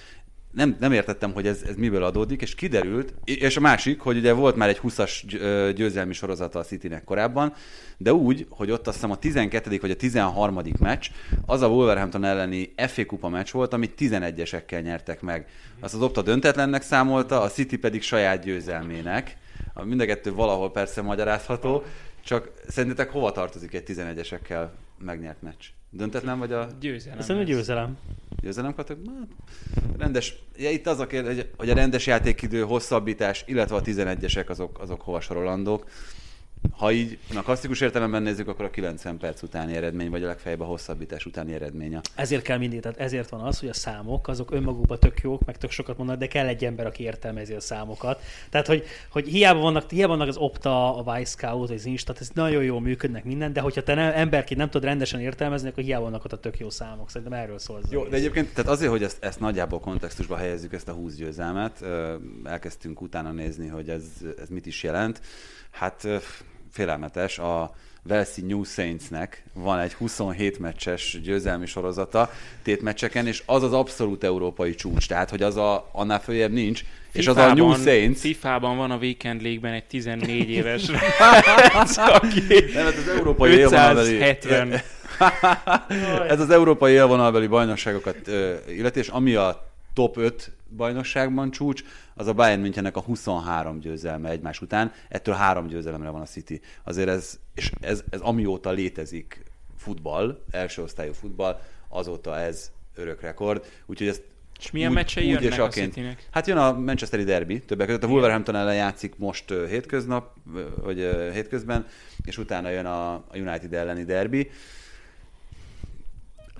[SPEAKER 3] nem, nem értettem, hogy ez, ez miből adódik, és kiderült, és a másik, hogy ugye volt már egy 20-as gy- ö, győzelmi sorozata a Citynek korábban, de úgy, hogy ott azt hiszem a 12. vagy a 13. meccs, az a Wolverhampton elleni FA kupa meccs volt, amit 11-esekkel nyertek meg. Azt az Opta döntetlennek számolta, a City pedig saját győzelmének. Mind a kettő valahol persze magyarázható, csak szerintetek hova tartozik egy 11-esekkel megnyert meccs? Döntetlen vagy a
[SPEAKER 2] Győzelem.
[SPEAKER 5] Nem
[SPEAKER 2] ez.
[SPEAKER 5] győzelem.
[SPEAKER 3] győzelem? Hát, rendes, ja, itt az a kérdés, hogy- hogy a rendes játékidő, hosszabbítás, illetve a 11-esek azok, azok hova sorolandók. Ha így a klasszikus értelemben nézzük, akkor a 90 perc utáni eredmény, vagy a legfeljebb a hosszabbítás utáni eredmény. a-
[SPEAKER 5] Ezért kell mindig, tehát ezért van az, hogy a számok azok önmagukban tök jók, meg tök sokat mondanak, de kell egy ember, aki értelmezi a számokat. Tehát, hogy, hogy hiába vannak, hiába vannak az Opta, a Wisecout, vagy az Instat, ez nagyon jól működnek minden, de hogyha te nem, emberként nem tudod rendesen értelmezni, akkor hiába vannak ott a tök jó számok. Szerintem erről szól az
[SPEAKER 3] Jó,
[SPEAKER 5] egész.
[SPEAKER 3] de egyébként tehát azért, hogy ezt, ezt nagyjából kontextusba helyezzük, ezt a 20 győzelmet, elkezdtünk utána nézni, hogy ez, ez mit is jelent. Hát félelmetes, a Velszi New Saintsnek van egy 27 meccses győzelmi sorozata tétmeccseken, és az az abszolút európai csúcs, tehát hogy az a, annál följebb nincs, és az a New Saints.
[SPEAKER 2] FIFA-ban van a Weekend League-ben egy 14 éves rác, aki
[SPEAKER 3] Nem, hát az európai élvonalbeli...
[SPEAKER 2] 570.
[SPEAKER 3] Ez az európai élvonalbeli bajnokságokat illeti, és ami a top 5 bajnokságban csúcs, az a Bayern Münchennek a 23 győzelme egymás után, ettől három győzelemre van a City. Azért ez, és ez, ez amióta létezik futball, első osztályú futball, azóta ez örök rekord, úgyhogy ezt
[SPEAKER 2] És milyen meccsei jönnek a
[SPEAKER 3] aként.
[SPEAKER 2] Citynek?
[SPEAKER 3] Hát jön a Manchesteri derby, többek között a Wolverhampton ellen játszik most ö, hétköznap, vagy ö, hétközben, és utána jön a, a United elleni derby.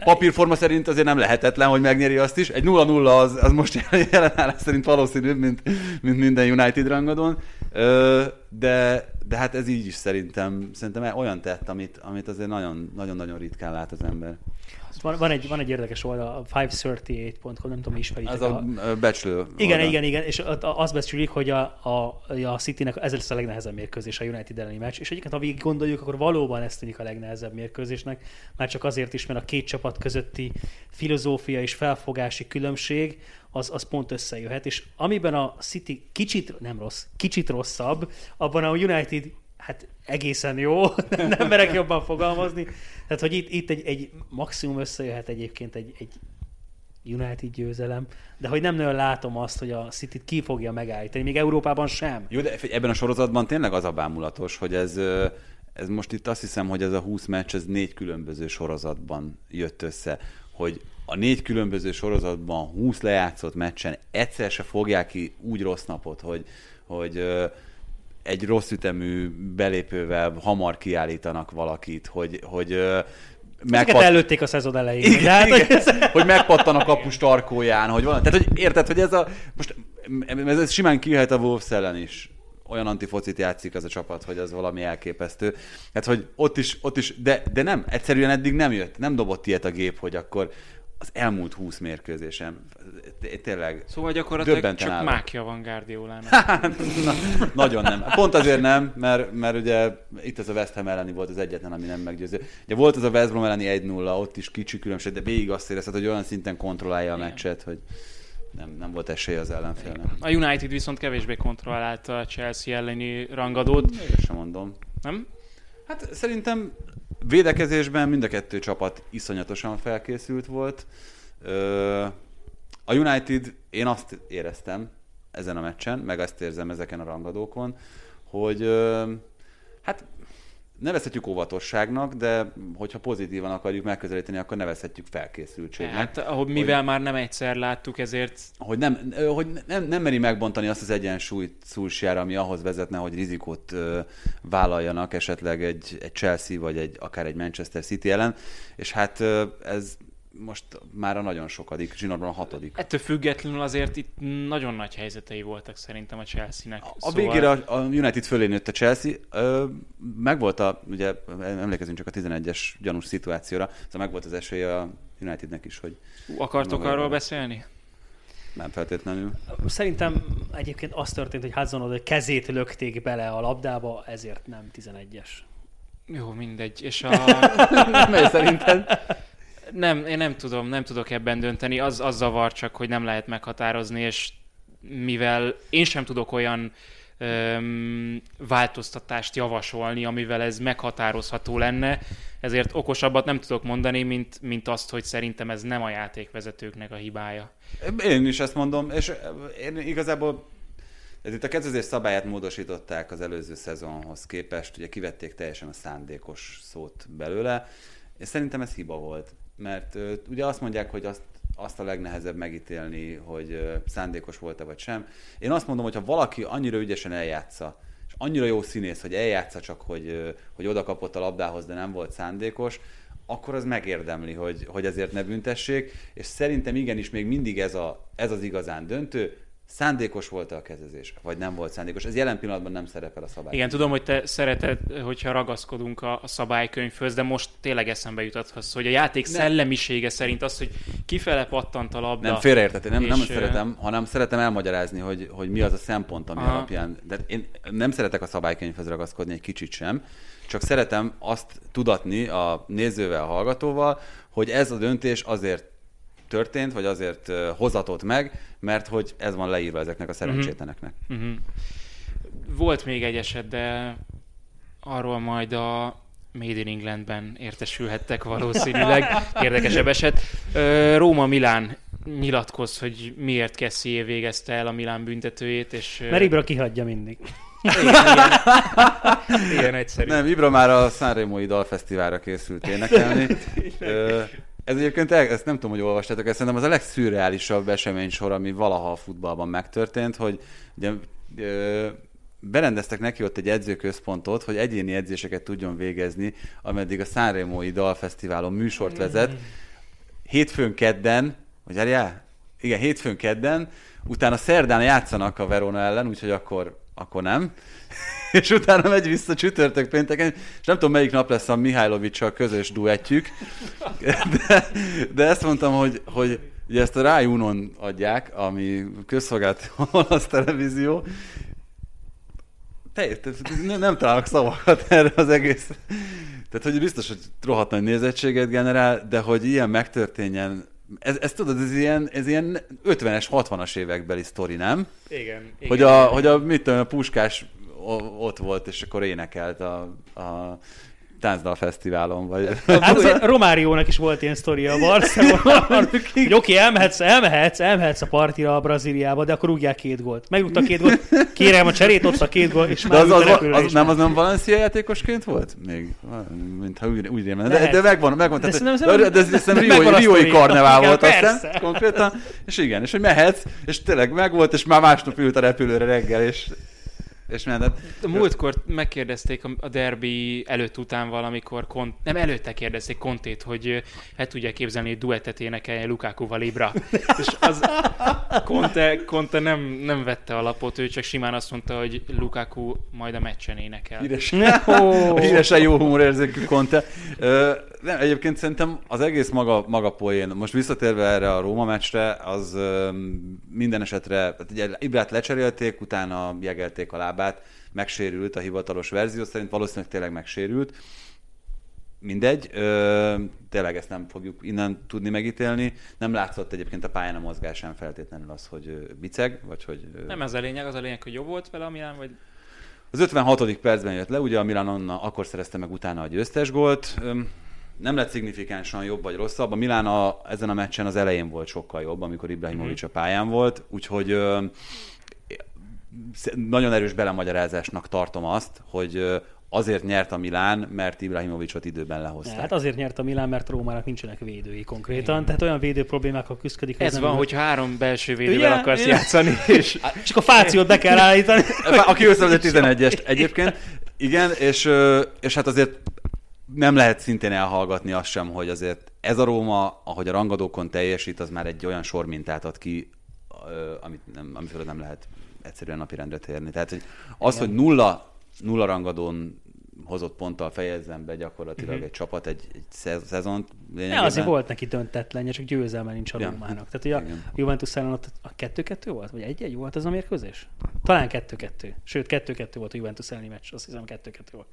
[SPEAKER 3] Papírforma szerint azért nem lehetetlen, hogy megnyeri azt is. Egy 0-0 az, az most jelen állás szerint valószínűbb, mint, mint minden United rangadón. Ö, de, de hát ez így is szerintem, szerintem olyan tett, amit, amit azért nagyon- nagyon-nagyon ritkán lát az ember.
[SPEAKER 5] Van, van, egy, van egy érdekes oldal, a 538.com, nem tudom, ismeritek.
[SPEAKER 3] Ez a ö, becslő.
[SPEAKER 5] Igen,
[SPEAKER 3] oldal.
[SPEAKER 5] igen, igen, és azt becsülik, hogy a, a, a Citynek ez lesz a legnehezebb mérkőzés a United elleni meccs, és egyébként, ha végig gondoljuk, akkor valóban ez tűnik a legnehezebb mérkőzésnek, már csak azért is, mert a két csapat közötti filozófia és felfogási különbség az, az pont összejöhet, és amiben a City kicsit, nem rossz, kicsit rosszabb, abban a United hát egészen jó, nem merek jobban fogalmazni, tehát hogy itt, itt egy, egy maximum összejöhet egyébként egy, egy United győzelem, de hogy nem nagyon látom azt, hogy a City ki fogja megállítani, még Európában sem.
[SPEAKER 3] Jó, de ebben a sorozatban tényleg az a bámulatos, hogy ez, ez most itt azt hiszem, hogy ez a 20 meccs, ez négy különböző sorozatban jött össze, hogy a négy különböző sorozatban 20 lejátszott meccsen egyszer se fogják ki úgy rossz napot, hogy, hogy egy rossz ütemű belépővel hamar kiállítanak valakit, hogy, hogy ö,
[SPEAKER 5] Ezeket
[SPEAKER 3] megpat-
[SPEAKER 5] előtték a szezon elején.
[SPEAKER 3] igen,
[SPEAKER 5] hát, hogy ez-
[SPEAKER 3] hogy megpattan a kapus tarkóján, hogy valami. Tehát, hogy érted, hogy ez a... Most ez, ez simán kijöhet a Wolves ellen is. Olyan antifocit játszik az a csapat, hogy az valami elképesztő. Hát, hogy ott is, ott is de, de nem, egyszerűen eddig nem jött, nem dobott ilyet a gép, hogy akkor az elmúlt 20 mérkőzésen, Té- tényleg
[SPEAKER 2] Szóval gyakorlatilag csak
[SPEAKER 3] állok.
[SPEAKER 2] mákja van Guardiolának.
[SPEAKER 3] Na, nagyon nem. Pont azért nem, mert, mert ugye itt ez a West Ham elleni volt az egyetlen, ami nem meggyőző. Ugye volt az a West Brom elleni 1-0, ott is kicsi különbség, de végig azt érezted, hogy olyan szinten kontrollálja a meccset, hogy nem, nem volt esély az ellenfélnek.
[SPEAKER 2] A United viszont kevésbé kontrollálta a Chelsea elleni rangadót,
[SPEAKER 3] Ezt sem mondom.
[SPEAKER 2] nem?
[SPEAKER 3] Hát szerintem védekezésben mind a kettő csapat iszonyatosan felkészült volt. A United, én azt éreztem ezen a meccsen, meg azt érzem ezeken a rangadókon, hogy hát nevezhetjük óvatosságnak, de hogyha pozitívan akarjuk megközelíteni, akkor nevezhetjük felkészültségnek.
[SPEAKER 2] Hát, ahogy mivel már nem egyszer láttuk, ezért
[SPEAKER 3] hogy nem, hogy nem, nem meri megbontani azt az egyensúlyt Szulsjára, ami ahhoz vezetne, hogy rizikót ö, vállaljanak esetleg egy, egy Chelsea vagy egy, akár egy Manchester City ellen, és hát ö, ez most már a nagyon sokadik, zsinórban a hatodik.
[SPEAKER 2] ettől függetlenül azért itt nagyon nagy helyzetei voltak szerintem a Chelsea-nek.
[SPEAKER 3] A szóval... végére a, United fölé nőtt a Chelsea, ö, megvolt a, ugye emlékezünk csak a 11-es gyanús szituációra, szóval megvolt az esélye a Unitednek is, hogy
[SPEAKER 2] Akartok arról beszélni?
[SPEAKER 3] nem feltétlenül.
[SPEAKER 5] Szerintem egyébként az történt, hogy Hudson Odoi kezét lökték bele a labdába, ezért nem 11-es.
[SPEAKER 2] Jó, mindegy. És a...
[SPEAKER 3] Mely szerinted?
[SPEAKER 2] Nem, én nem tudom, nem tudok ebben dönteni. Az, az zavar csak, hogy nem lehet meghatározni, és mivel én sem tudok olyan öm, változtatást javasolni, amivel ez meghatározható lenne, ezért okosabbat nem tudok mondani, mint, mint azt, hogy szerintem ez nem a játékvezetőknek a hibája.
[SPEAKER 3] Én is ezt mondom, és én igazából ez itt a kezdődés szabályát módosították az előző szezonhoz képest, ugye kivették teljesen a szándékos szót belőle, és szerintem ez hiba volt, mert ö, ugye azt mondják, hogy azt, azt a legnehezebb megítélni, hogy szándékos volt-e vagy sem. Én azt mondom, hogy ha valaki annyira ügyesen eljátsza, és annyira jó színész, hogy eljátsza csak, hogy, hogy oda kapott a labdához, de nem volt szándékos, akkor az megérdemli, hogy, hogy ezért ne büntessék, és szerintem igenis még mindig ez, a, ez az igazán döntő, szándékos volt a kezezés, vagy nem volt szándékos. Ez jelen pillanatban nem szerepel a szabály.
[SPEAKER 2] Igen, tudom, hogy te szereted, hogyha ragaszkodunk a, a szabálykönyvhöz, de most tényleg eszembe jutott, hogy a játék
[SPEAKER 3] Nem.
[SPEAKER 2] szellemisége szerint az, hogy kifele pattant a labda.
[SPEAKER 3] Nem félreértett, nem, nem
[SPEAKER 2] és,
[SPEAKER 3] szeretem, hanem szeretem elmagyarázni, hogy, hogy mi az a szempont, ami
[SPEAKER 2] Aha.
[SPEAKER 3] alapján. De én nem szeretek a szabálykönyvhez ragaszkodni egy kicsit sem, csak szeretem azt tudatni a nézővel, a hallgatóval, hogy ez a döntés azért történt, vagy azért hozatott meg, mert hogy ez van leírva ezeknek a szerencsétleneknek.
[SPEAKER 2] Uh-huh. Volt még egy eset, de arról majd a Made in Englandben értesülhettek valószínűleg. Érdekesebb eset. Ö, Róma-Milán nyilatkoz, hogy miért Kessié végezte el a Milán büntetőjét, és...
[SPEAKER 5] Mert Ibra kihagyja mindig.
[SPEAKER 2] igen, egyszerű.
[SPEAKER 3] Nem, Ibra már a Sanremo-i dalfesztiválra készült énekelni. Ö, Ez egyébként, ezt nem tudom, hogy olvastátok, ezt szerintem az a legszürreálisabb esemény sor, ami valaha a futballban megtörtént, hogy ugye, ö, berendeztek neki ott egy edzőközpontot, hogy egyéni edzéseket tudjon végezni, ameddig a Sanremo-i Dalfesztiválon műsort vezet. Hétfőn kedden, hogy várjál? Igen, hétfőn kedden, utána szerdán játszanak a Verona ellen, úgyhogy akkor, akkor nem. És utána megy vissza csütörtök pénteken, és nem tudom melyik nap lesz a Mihajlovicsal közös duettjük, de, de ezt mondtam, hogy, hogy ugye ezt a Rai Unon adják, ami közszolgált olasz televízió, te, te, nem, nem találok szavakat erre az egész. Tehát, hogy biztos, hogy rohadt nagy nézettséget generál, de hogy ilyen megtörténjen, ez, ez tudod, ez ilyen, ez ilyen 50-es, 60-as évekbeli sztori, nem?
[SPEAKER 2] Igen. igen.
[SPEAKER 3] Hogy a, hogy a, mit tudom, a Puskás ott volt, és akkor énekelt a, a Táncdal Fesztiválon, vagy...
[SPEAKER 5] Hát azért Romáriónak is volt ilyen sztoria a Barcelonában, hogy oké, elmehetsz, elmehetsz, elmehetsz a partira a Brazíliába, de akkor rúgják két gólt. Megrúgta két gólt, kérem a cserét, ott a két gól, és
[SPEAKER 3] De
[SPEAKER 5] már
[SPEAKER 3] az, az, az,
[SPEAKER 5] is.
[SPEAKER 3] nem, az nem Valencia játékosként volt? Még, mintha úgy, úgy. De, de megvan, megvan.
[SPEAKER 5] De
[SPEAKER 3] Tehát,
[SPEAKER 5] szerintem-
[SPEAKER 3] de, de,
[SPEAKER 5] de
[SPEAKER 3] Riói,
[SPEAKER 5] a
[SPEAKER 3] Riói
[SPEAKER 5] sztori.
[SPEAKER 3] karnevál volt aztán konkrétan. És igen, és hogy mehetsz, és tényleg megvolt, és már másnap ült a repülőre reggel, és, és ment.
[SPEAKER 2] A múltkor megkérdezték a- derbi előtt után valamikor, Kont, nem előtte kérdezték Kontét, hogy el tudja képzelni, hogy duettet énekeljen Lukakuval Ibra. És az Conte, Conte nem, nem vette a lapot, ő csak simán azt mondta, hogy Lukaku majd a meccsen énekel.
[SPEAKER 3] Híres,
[SPEAKER 5] Ó.
[SPEAKER 3] a híresen jó humorérzékű Conte. Nem, egyébként szerintem az egész maga, maga poén. Most visszatérve erre a Róma meccsre, az minden esetre, tehát ugye Ibrát lecserélték, utána jegelték a lábát, megsérült a hivatalos verzió szerint, valószínűleg tényleg megsérült. Mindegy, ö, tényleg ezt nem fogjuk innen tudni megítélni. Nem látszott egyébként a pályán a mozgásán feltétlenül az, hogy biceg, vagy hogy... ö,
[SPEAKER 2] Nem ez a lényeg, az a lényeg, hogy jó volt vele a Milán, vagy
[SPEAKER 3] az 56. percben jött le, ugye a Milan onna, akkor szerezte meg utána a győztes gólt. Nem lett szignifikánsan jobb vagy rosszabb. A Milán a, ezen a meccsen az elején volt sokkal jobb, amikor Ibrahimovic a pályán volt, úgyhogy sz- nagyon erős belemagyarázásnak tartom azt, hogy ö, azért nyert a Milán, mert Ibrahimovicot időben lehozták.
[SPEAKER 5] Hát azért nyert a Milán, mert Rómának nincsenek védői konkrétan, tehát olyan védő problémákkal küzdik.
[SPEAKER 2] ez van, hogy három belső védővel
[SPEAKER 5] Ugye?
[SPEAKER 2] akarsz
[SPEAKER 5] Ugye?
[SPEAKER 2] játszani, és
[SPEAKER 5] Csak a fációt be kell állítani.
[SPEAKER 3] Aki összevezett 11-est egyébként. Igen, és, ö, és hát azért nem lehet szintén elhallgatni azt sem, hogy azért ez a Róma, ahogy a rangadókon teljesít, az már egy olyan sormintát ad ki, amit nem, amifől nem lehet egyszerűen napirendre térni. Tehát hogy az, hogy nulla, nulla rangadón hozott ponttal fejezzen be gyakorlatilag uh-huh. egy csapat egy, egy szez- szezont. Lényegében.
[SPEAKER 5] azért volt neki döntetlenje, csak győzelme nincs a
[SPEAKER 3] Ja.
[SPEAKER 5] Rómának. Tehát ugye a
[SPEAKER 3] Igen.
[SPEAKER 5] Juventus ellen ott a 2-2 volt? Vagy 1-1 volt az a mérkőzés? Talán 2-2. Sőt, 2-2 volt a Juventus elleni meccs, azt hiszem 2-2 volt.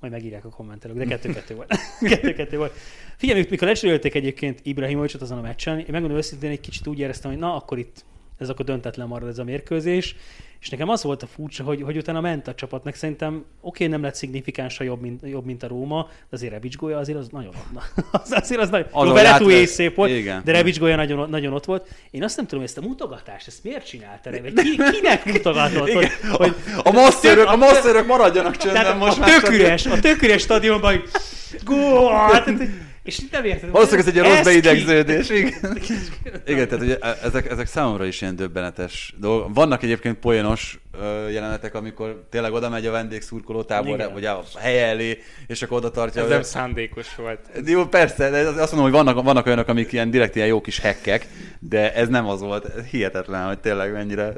[SPEAKER 5] Majd megírják a kommentelők, de 2-2 volt. 2-2 volt. Figyelj, mikor lecserélték egyébként Ibrahimovicot azon a meccsen, én megmondom őszintén, egy kicsit úgy éreztem, hogy na, akkor itt ez akkor döntetlen marad ez a mérkőzés, és nekem az volt a furcsa, hogy, hogy utána ment a csapatnak, szerintem oké, nem lett szignifikánsan jobb, mint, jobb, mint a Róma, de azért Rebic gólya azért az nagyon na, az, azért az nagyon, jó, is szép volt,
[SPEAKER 3] Igen.
[SPEAKER 5] de Rebic gólya nagyon, nagyon ott volt. Én azt nem tudom, hogy ezt a mutogatást, ezt miért csinálta Rebic? Ki, kinek mutogatott? Hogy, hogy,
[SPEAKER 3] A masszörök, a masszörök maradjanak csöndben most
[SPEAKER 5] a tök üres, a tök üres stadionban, hogy gól! Tehát, És nem érted.
[SPEAKER 3] Valószínűleg ez egy rossz beidegződés. Igen. Igen, tehát ugye ezek, ezek számomra is ilyen döbbenetes dolgok. Vannak egyébként poénos jelenetek, amikor tényleg oda megy a vendégszurkoló táborra,
[SPEAKER 5] Igen.
[SPEAKER 3] vagy a helye elé, és akkor oda tartja.
[SPEAKER 2] ez nem szándékos volt.
[SPEAKER 3] Jó, persze, de azt mondom, hogy vannak, vannak olyanok, amik ilyen direkt ilyen jó kis hekkek, de ez nem az volt. Ez hihetetlen, hogy tényleg mennyire...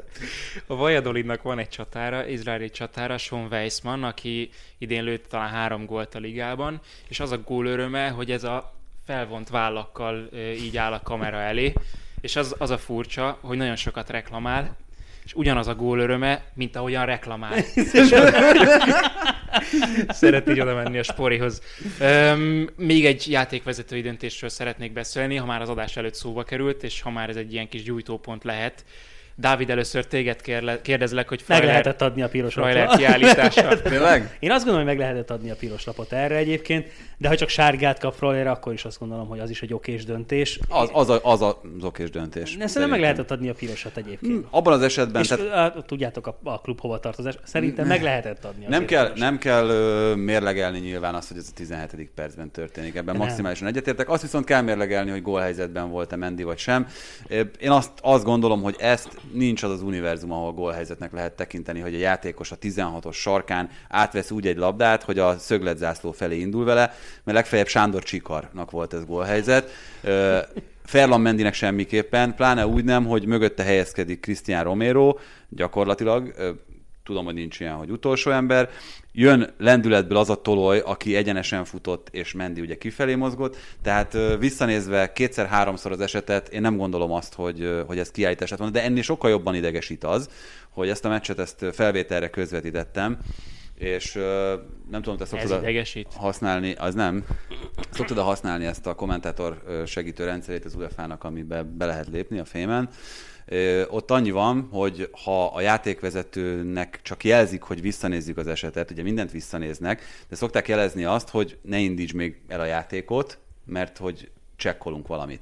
[SPEAKER 2] A Valladolidnak van egy csatára, izraeli csatára, Sean Weissman, aki idén lőtt talán három gólt a ligában, és az a gól öröme, hogy ez a felvont vállakkal így áll a kamera elé, és az, az a furcsa, hogy nagyon sokat reklamál, és ugyanaz a gól öröme, mint ahogyan reklamál. Szeret így oda menni a sporihoz. Öm, még egy játékvezetői döntésről szeretnék beszélni, ha már az adás előtt szóba került, és ha már ez egy ilyen kis gyújtópont lehet. Dávid, először téged kérle, kérdezlek, hogy
[SPEAKER 5] Meg
[SPEAKER 2] Freuler-
[SPEAKER 5] lehetett adni a piros lapot.
[SPEAKER 2] kiállítása.
[SPEAKER 3] Tényleg?
[SPEAKER 5] Én azt gondolom, hogy meg lehetett adni a piros lapot erre egyébként, de ha csak sárgát kap Freuler, akkor is azt gondolom, hogy az is egy okés döntés.
[SPEAKER 3] Az, az, a, az az okés döntés.
[SPEAKER 5] Szerintem meg lehetett adni a pirosat egyébként.
[SPEAKER 3] Abban az esetben,
[SPEAKER 5] És
[SPEAKER 3] tehát
[SPEAKER 5] tehát... tudjátok a, a klub hova tartozás. Szerintem meg lehetett adni.
[SPEAKER 3] nem
[SPEAKER 5] azért
[SPEAKER 3] kell,
[SPEAKER 5] pirosat.
[SPEAKER 3] nem kell ö, mérlegelni nyilván azt, hogy ez a 17. percben történik. Ebben
[SPEAKER 5] Nem.
[SPEAKER 3] maximálisan egyetértek. Azt viszont kell mérlegelni, hogy gólhelyzetben volt-e Mendi vagy sem. Én azt, azt gondolom, hogy ezt nincs az az univerzum, ahol gólhelyzetnek lehet tekinteni, hogy a játékos a 16-os sarkán átvesz úgy egy labdát, hogy a szögletzászló felé indul vele, mert legfeljebb Sándor Csikarnak volt ez gólhelyzet. Ö, Ferland Mendinek semmiképpen, pláne úgy nem, hogy mögötte helyezkedik Cristian Romero, gyakorlatilag, tudom, hogy nincs ilyen, hogy utolsó ember, jön lendületből az a toloj, aki egyenesen futott, és Mendi ugye kifelé mozgott, tehát visszanézve kétszer-háromszor az esetet, én nem gondolom azt, hogy, hogy ez kiállítás lett volna, de ennél sokkal jobban idegesít az, hogy ezt a meccset ezt felvételre közvetítettem, és nem tudom, te szoktad használni, az nem. Szoktad használni ezt a kommentátor segítő rendszerét az UEFA-nak, amiben be lehet lépni a fémen. Ott annyi van, hogy ha a játékvezetőnek csak jelzik, hogy visszanézzük az esetet, ugye mindent visszanéznek, de szokták jelezni azt, hogy ne indíts még el a játékot, mert hogy csekkolunk valamit.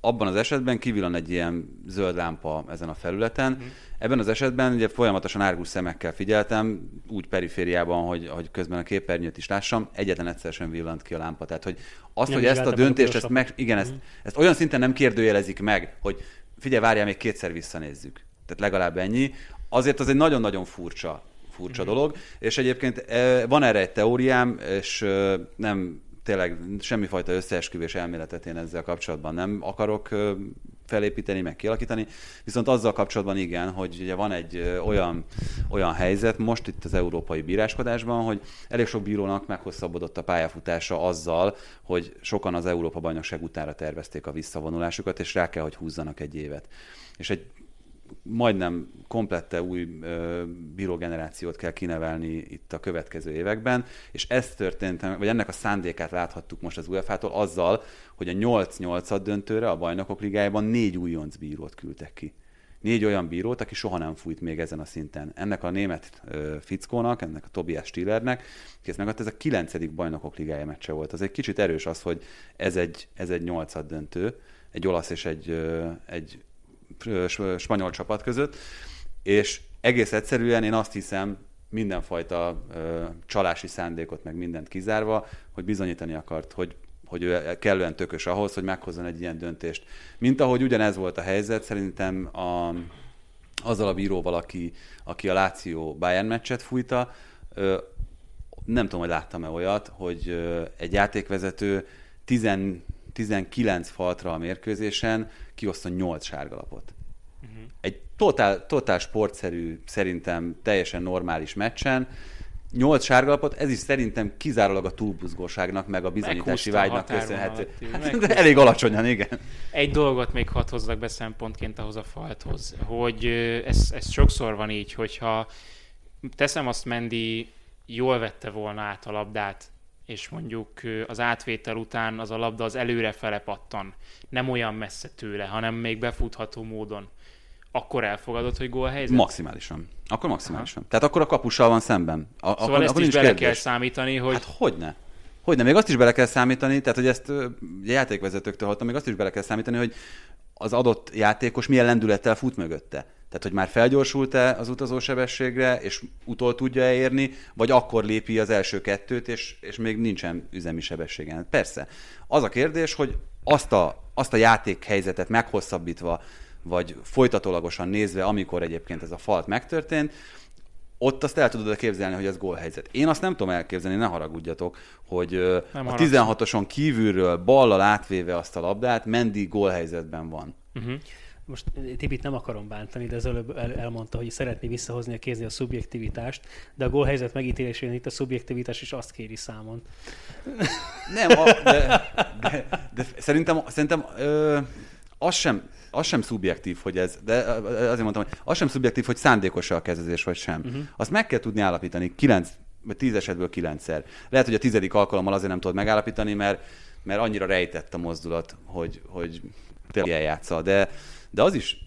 [SPEAKER 3] Abban az esetben kivillan egy ilyen zöld lámpa ezen a felületen.
[SPEAKER 5] Mhm.
[SPEAKER 3] Ebben az esetben ugye folyamatosan árgus szemekkel figyeltem, úgy perifériában, hogy, hogy közben a képernyőt is lássam, egyetlen egyszer sem villant ki a lámpa. Tehát, hogy azt,
[SPEAKER 5] Nem
[SPEAKER 3] hogy ezt a döntést, ezt meg, igen, ezt, ezt olyan szinten nem kérdőjelezik meg, hogy figyelj, várjál, még kétszer visszanézzük. Tehát legalább ennyi. Azért az egy nagyon-nagyon furcsa, furcsa
[SPEAKER 5] Mhm.
[SPEAKER 3] dolog, és egyébként eh, van erre egy teóriám, és eh, nem tényleg semmifajta összeesküvés elméletet én ezzel kapcsolatban nem akarok eh, felépíteni, meg kialakítani, viszont azzal kapcsolatban igen, hogy ugye van egy olyan, olyan helyzet most itt az európai bíráskodásban, hogy elég sok bírónak meghosszabbodott a pályafutása azzal, hogy sokan az Európa bajnokság utára tervezték a visszavonulásukat, és rá kell, hogy húzzanak egy évet. És egy majdnem komplette új ö, bírógenerációt kell kinevelni itt a következő években, és ez történt, vagy ennek a szándékát láthattuk most az UEFA-tól azzal, hogy a 8-8 döntőre a bajnokok ligájában négy újonc bírót küldtek ki. Négy olyan bírót, aki soha nem fújt még ezen a szinten. Ennek a német ö, fickónak, ennek a Tobias Stillernek, ezt megadta, ez a kilencedik bajnokok ligája meccse volt. Az egy kicsit erős az, hogy ez egy, ez egy nyolcad döntő, egy olasz és egy, ö, egy spanyol csapat között, és egész egyszerűen én azt hiszem, mindenfajta csalási szándékot, meg mindent kizárva, hogy bizonyítani akart, hogy, hogy ő kellően tökös ahhoz, hogy meghozzon egy ilyen döntést. Mint ahogy ugyanez volt a helyzet, szerintem a, azzal a bíróval, aki, aki a Láció Bayern meccset fújta, ö, nem tudom, hogy láttam-e olyat, hogy ö, egy játékvezető 10, 19 faltra a mérkőzésen kioszton 8 sárgalapot. Uh-huh. Egy totál, totál sportszerű, szerintem teljesen normális meccsen, 8 sárgalapot, ez is szerintem kizárólag a túlbuzgóságnak, meg a bizonyítási vágynak köszönhető. Hát, de elég alacsonyan, igen.
[SPEAKER 2] Egy dolgot még hadd hozzak be szempontként ahhoz a falthoz, hogy ez, ez sokszor van így, hogyha teszem azt Mendi jól vette volna át a labdát, és mondjuk az átvétel után az a labda az előre fele pattan, nem olyan messze tőle, hanem még befutható módon, akkor elfogadod, hogy gól helyzet?
[SPEAKER 3] Maximálisan. Akkor maximálisan. Aha. Tehát akkor a kapussal van szemben. A,
[SPEAKER 2] Szóval
[SPEAKER 3] akkor,
[SPEAKER 2] ezt
[SPEAKER 3] akkor
[SPEAKER 2] is bele
[SPEAKER 3] kérdés.
[SPEAKER 2] kell számítani, hogy
[SPEAKER 3] Hát hogyne? Hogyne? Még azt is bele kell számítani, tehát hogy ezt játékvezetőktől hallottam, még azt is bele kell számítani, hogy az adott játékos milyen lendülettel fut mögötte. Tehát, hogy már felgyorsult-e az utazósebességre, és utol tudja érni, vagy akkor lépi az első kettőt, és, és még nincsen üzemi sebességen. Persze. Az a kérdés, hogy azt a, azt a játékhelyzetet meghosszabbítva, vagy folytatólagosan nézve, amikor egyébként ez a falt megtörtént, ott azt el tudod képzelni, hogy ez gólhelyzet. Én azt nem tudom elképzelni, ne haragudjatok, hogy
[SPEAKER 2] Nem
[SPEAKER 3] a
[SPEAKER 2] haragszom.
[SPEAKER 3] 16-oson kívülről ballal átvéve azt a labdát, Mendi gólhelyzetben van.
[SPEAKER 5] Most Tibit nem akarom bántani, de az előbb el- elmondta, hogy szeretné visszahozni a kézni a szubjektivitást, de a gólhelyzet megítélésén itt a szubjektivitás is azt kéri számon.
[SPEAKER 3] Nem, a, de, de, de szerintem, szerintem ö, az sem, az sem szubjektív, hogy ez, de azért mondtam, hogy az sem szubjektív, hogy szándékos a kezezés, vagy sem. Uh-huh. Azt meg kell tudni állapítani, kilenc, vagy tíz esetből kilencszer. Lehet, hogy a tizedik alkalommal azért nem tudod megállapítani, mert, mert annyira rejtett a mozdulat, hogy, hogy tényleg eljátsza. De, de az is,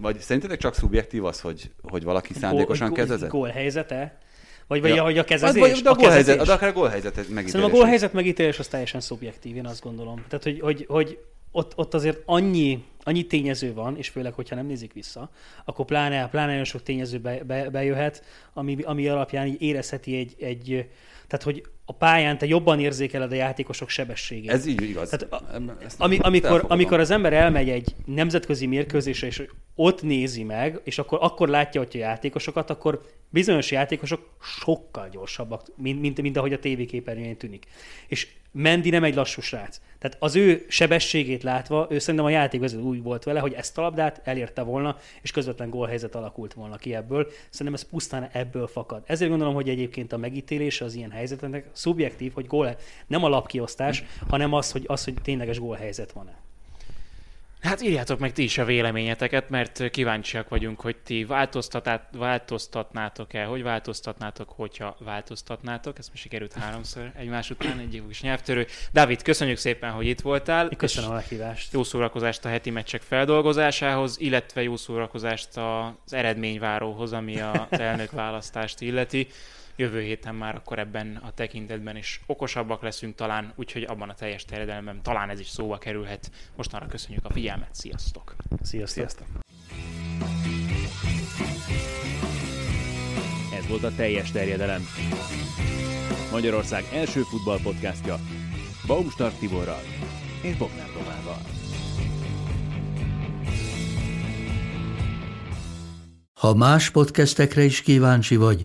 [SPEAKER 3] vagy szerintetek csak szubjektív az, hogy, hogy valaki szándékosan kezezett?
[SPEAKER 5] Gól helyzete? Vagy, vagy
[SPEAKER 3] Ja.
[SPEAKER 5] ja. hogy a kezezés?
[SPEAKER 3] Vagy, vagy a, gólhelyzet,
[SPEAKER 5] kezezés?
[SPEAKER 3] de akár a gólhelyzet megítélés.
[SPEAKER 5] Szerintem a gólhelyzet megítélés az teljesen szubjektív, én azt gondolom. Tehát, hogy, hogy, hogy ott, ott azért annyi, annyi tényező van, és főleg, hogyha nem nézik vissza, akkor pláne, pláne nagyon sok tényező be, be, bejöhet, ami, ami alapján így érezheti egy, egy, tehát, hogy a pályán te jobban érzékeled a játékosok sebességét.
[SPEAKER 3] Ez így igaz.
[SPEAKER 5] Tehát,
[SPEAKER 3] Ezt
[SPEAKER 5] ami, amikor,
[SPEAKER 3] elfogadom.
[SPEAKER 5] amikor az ember elmegy egy nemzetközi mérkőzésre, és ott nézi meg, és akkor, akkor látja ott a játékosokat, akkor bizonyos játékosok sokkal gyorsabbak, mint, mint, mint ahogy a tévéképernyőjén tűnik. És Mendi nem egy lassú srác. Tehát az ő sebességét látva, ő szerintem a játékvezető úgy volt vele, hogy ezt a labdát elérte volna, és közvetlen gólhelyzet alakult volna ki ebből. Szerintem ez pusztán ebből fakad. Ezért gondolom, hogy egyébként a megítélése az ilyen helyzeteknek szubjektív, hogy gól, nem a lapkiosztás, hanem az, hogy, az, hogy tényleges gólhelyzet van-e.
[SPEAKER 2] Hát írjátok meg ti is a véleményeteket, mert kíváncsiak vagyunk, hogy ti változtatnátok-e, hogy változtatnátok, hogyha változtatnátok. Ezt most sikerült háromszor egymás után, egy kis nyelvtörő. Dávid, köszönjük szépen, hogy itt voltál.
[SPEAKER 5] Köszönöm a meghívást.
[SPEAKER 2] Jó szórakozást a heti meccsek feldolgozásához, illetve jó szórakozást az eredményváróhoz, ami a elnökválasztást illeti. Jövő héten már akkor ebben a tekintetben is okosabbak leszünk talán, úgyhogy abban a teljes terjedelemben talán ez is szóba kerülhet. Mostanra köszönjük a figyelmet, sziasztok!
[SPEAKER 5] Sziasztok.
[SPEAKER 3] Sziasztok.
[SPEAKER 4] Ez volt a teljes terjedelem. Magyarország első futballpodcastja Baumstark Tiborral és Bognár Domával.
[SPEAKER 1] Ha más podcastekre is kíváncsi vagy,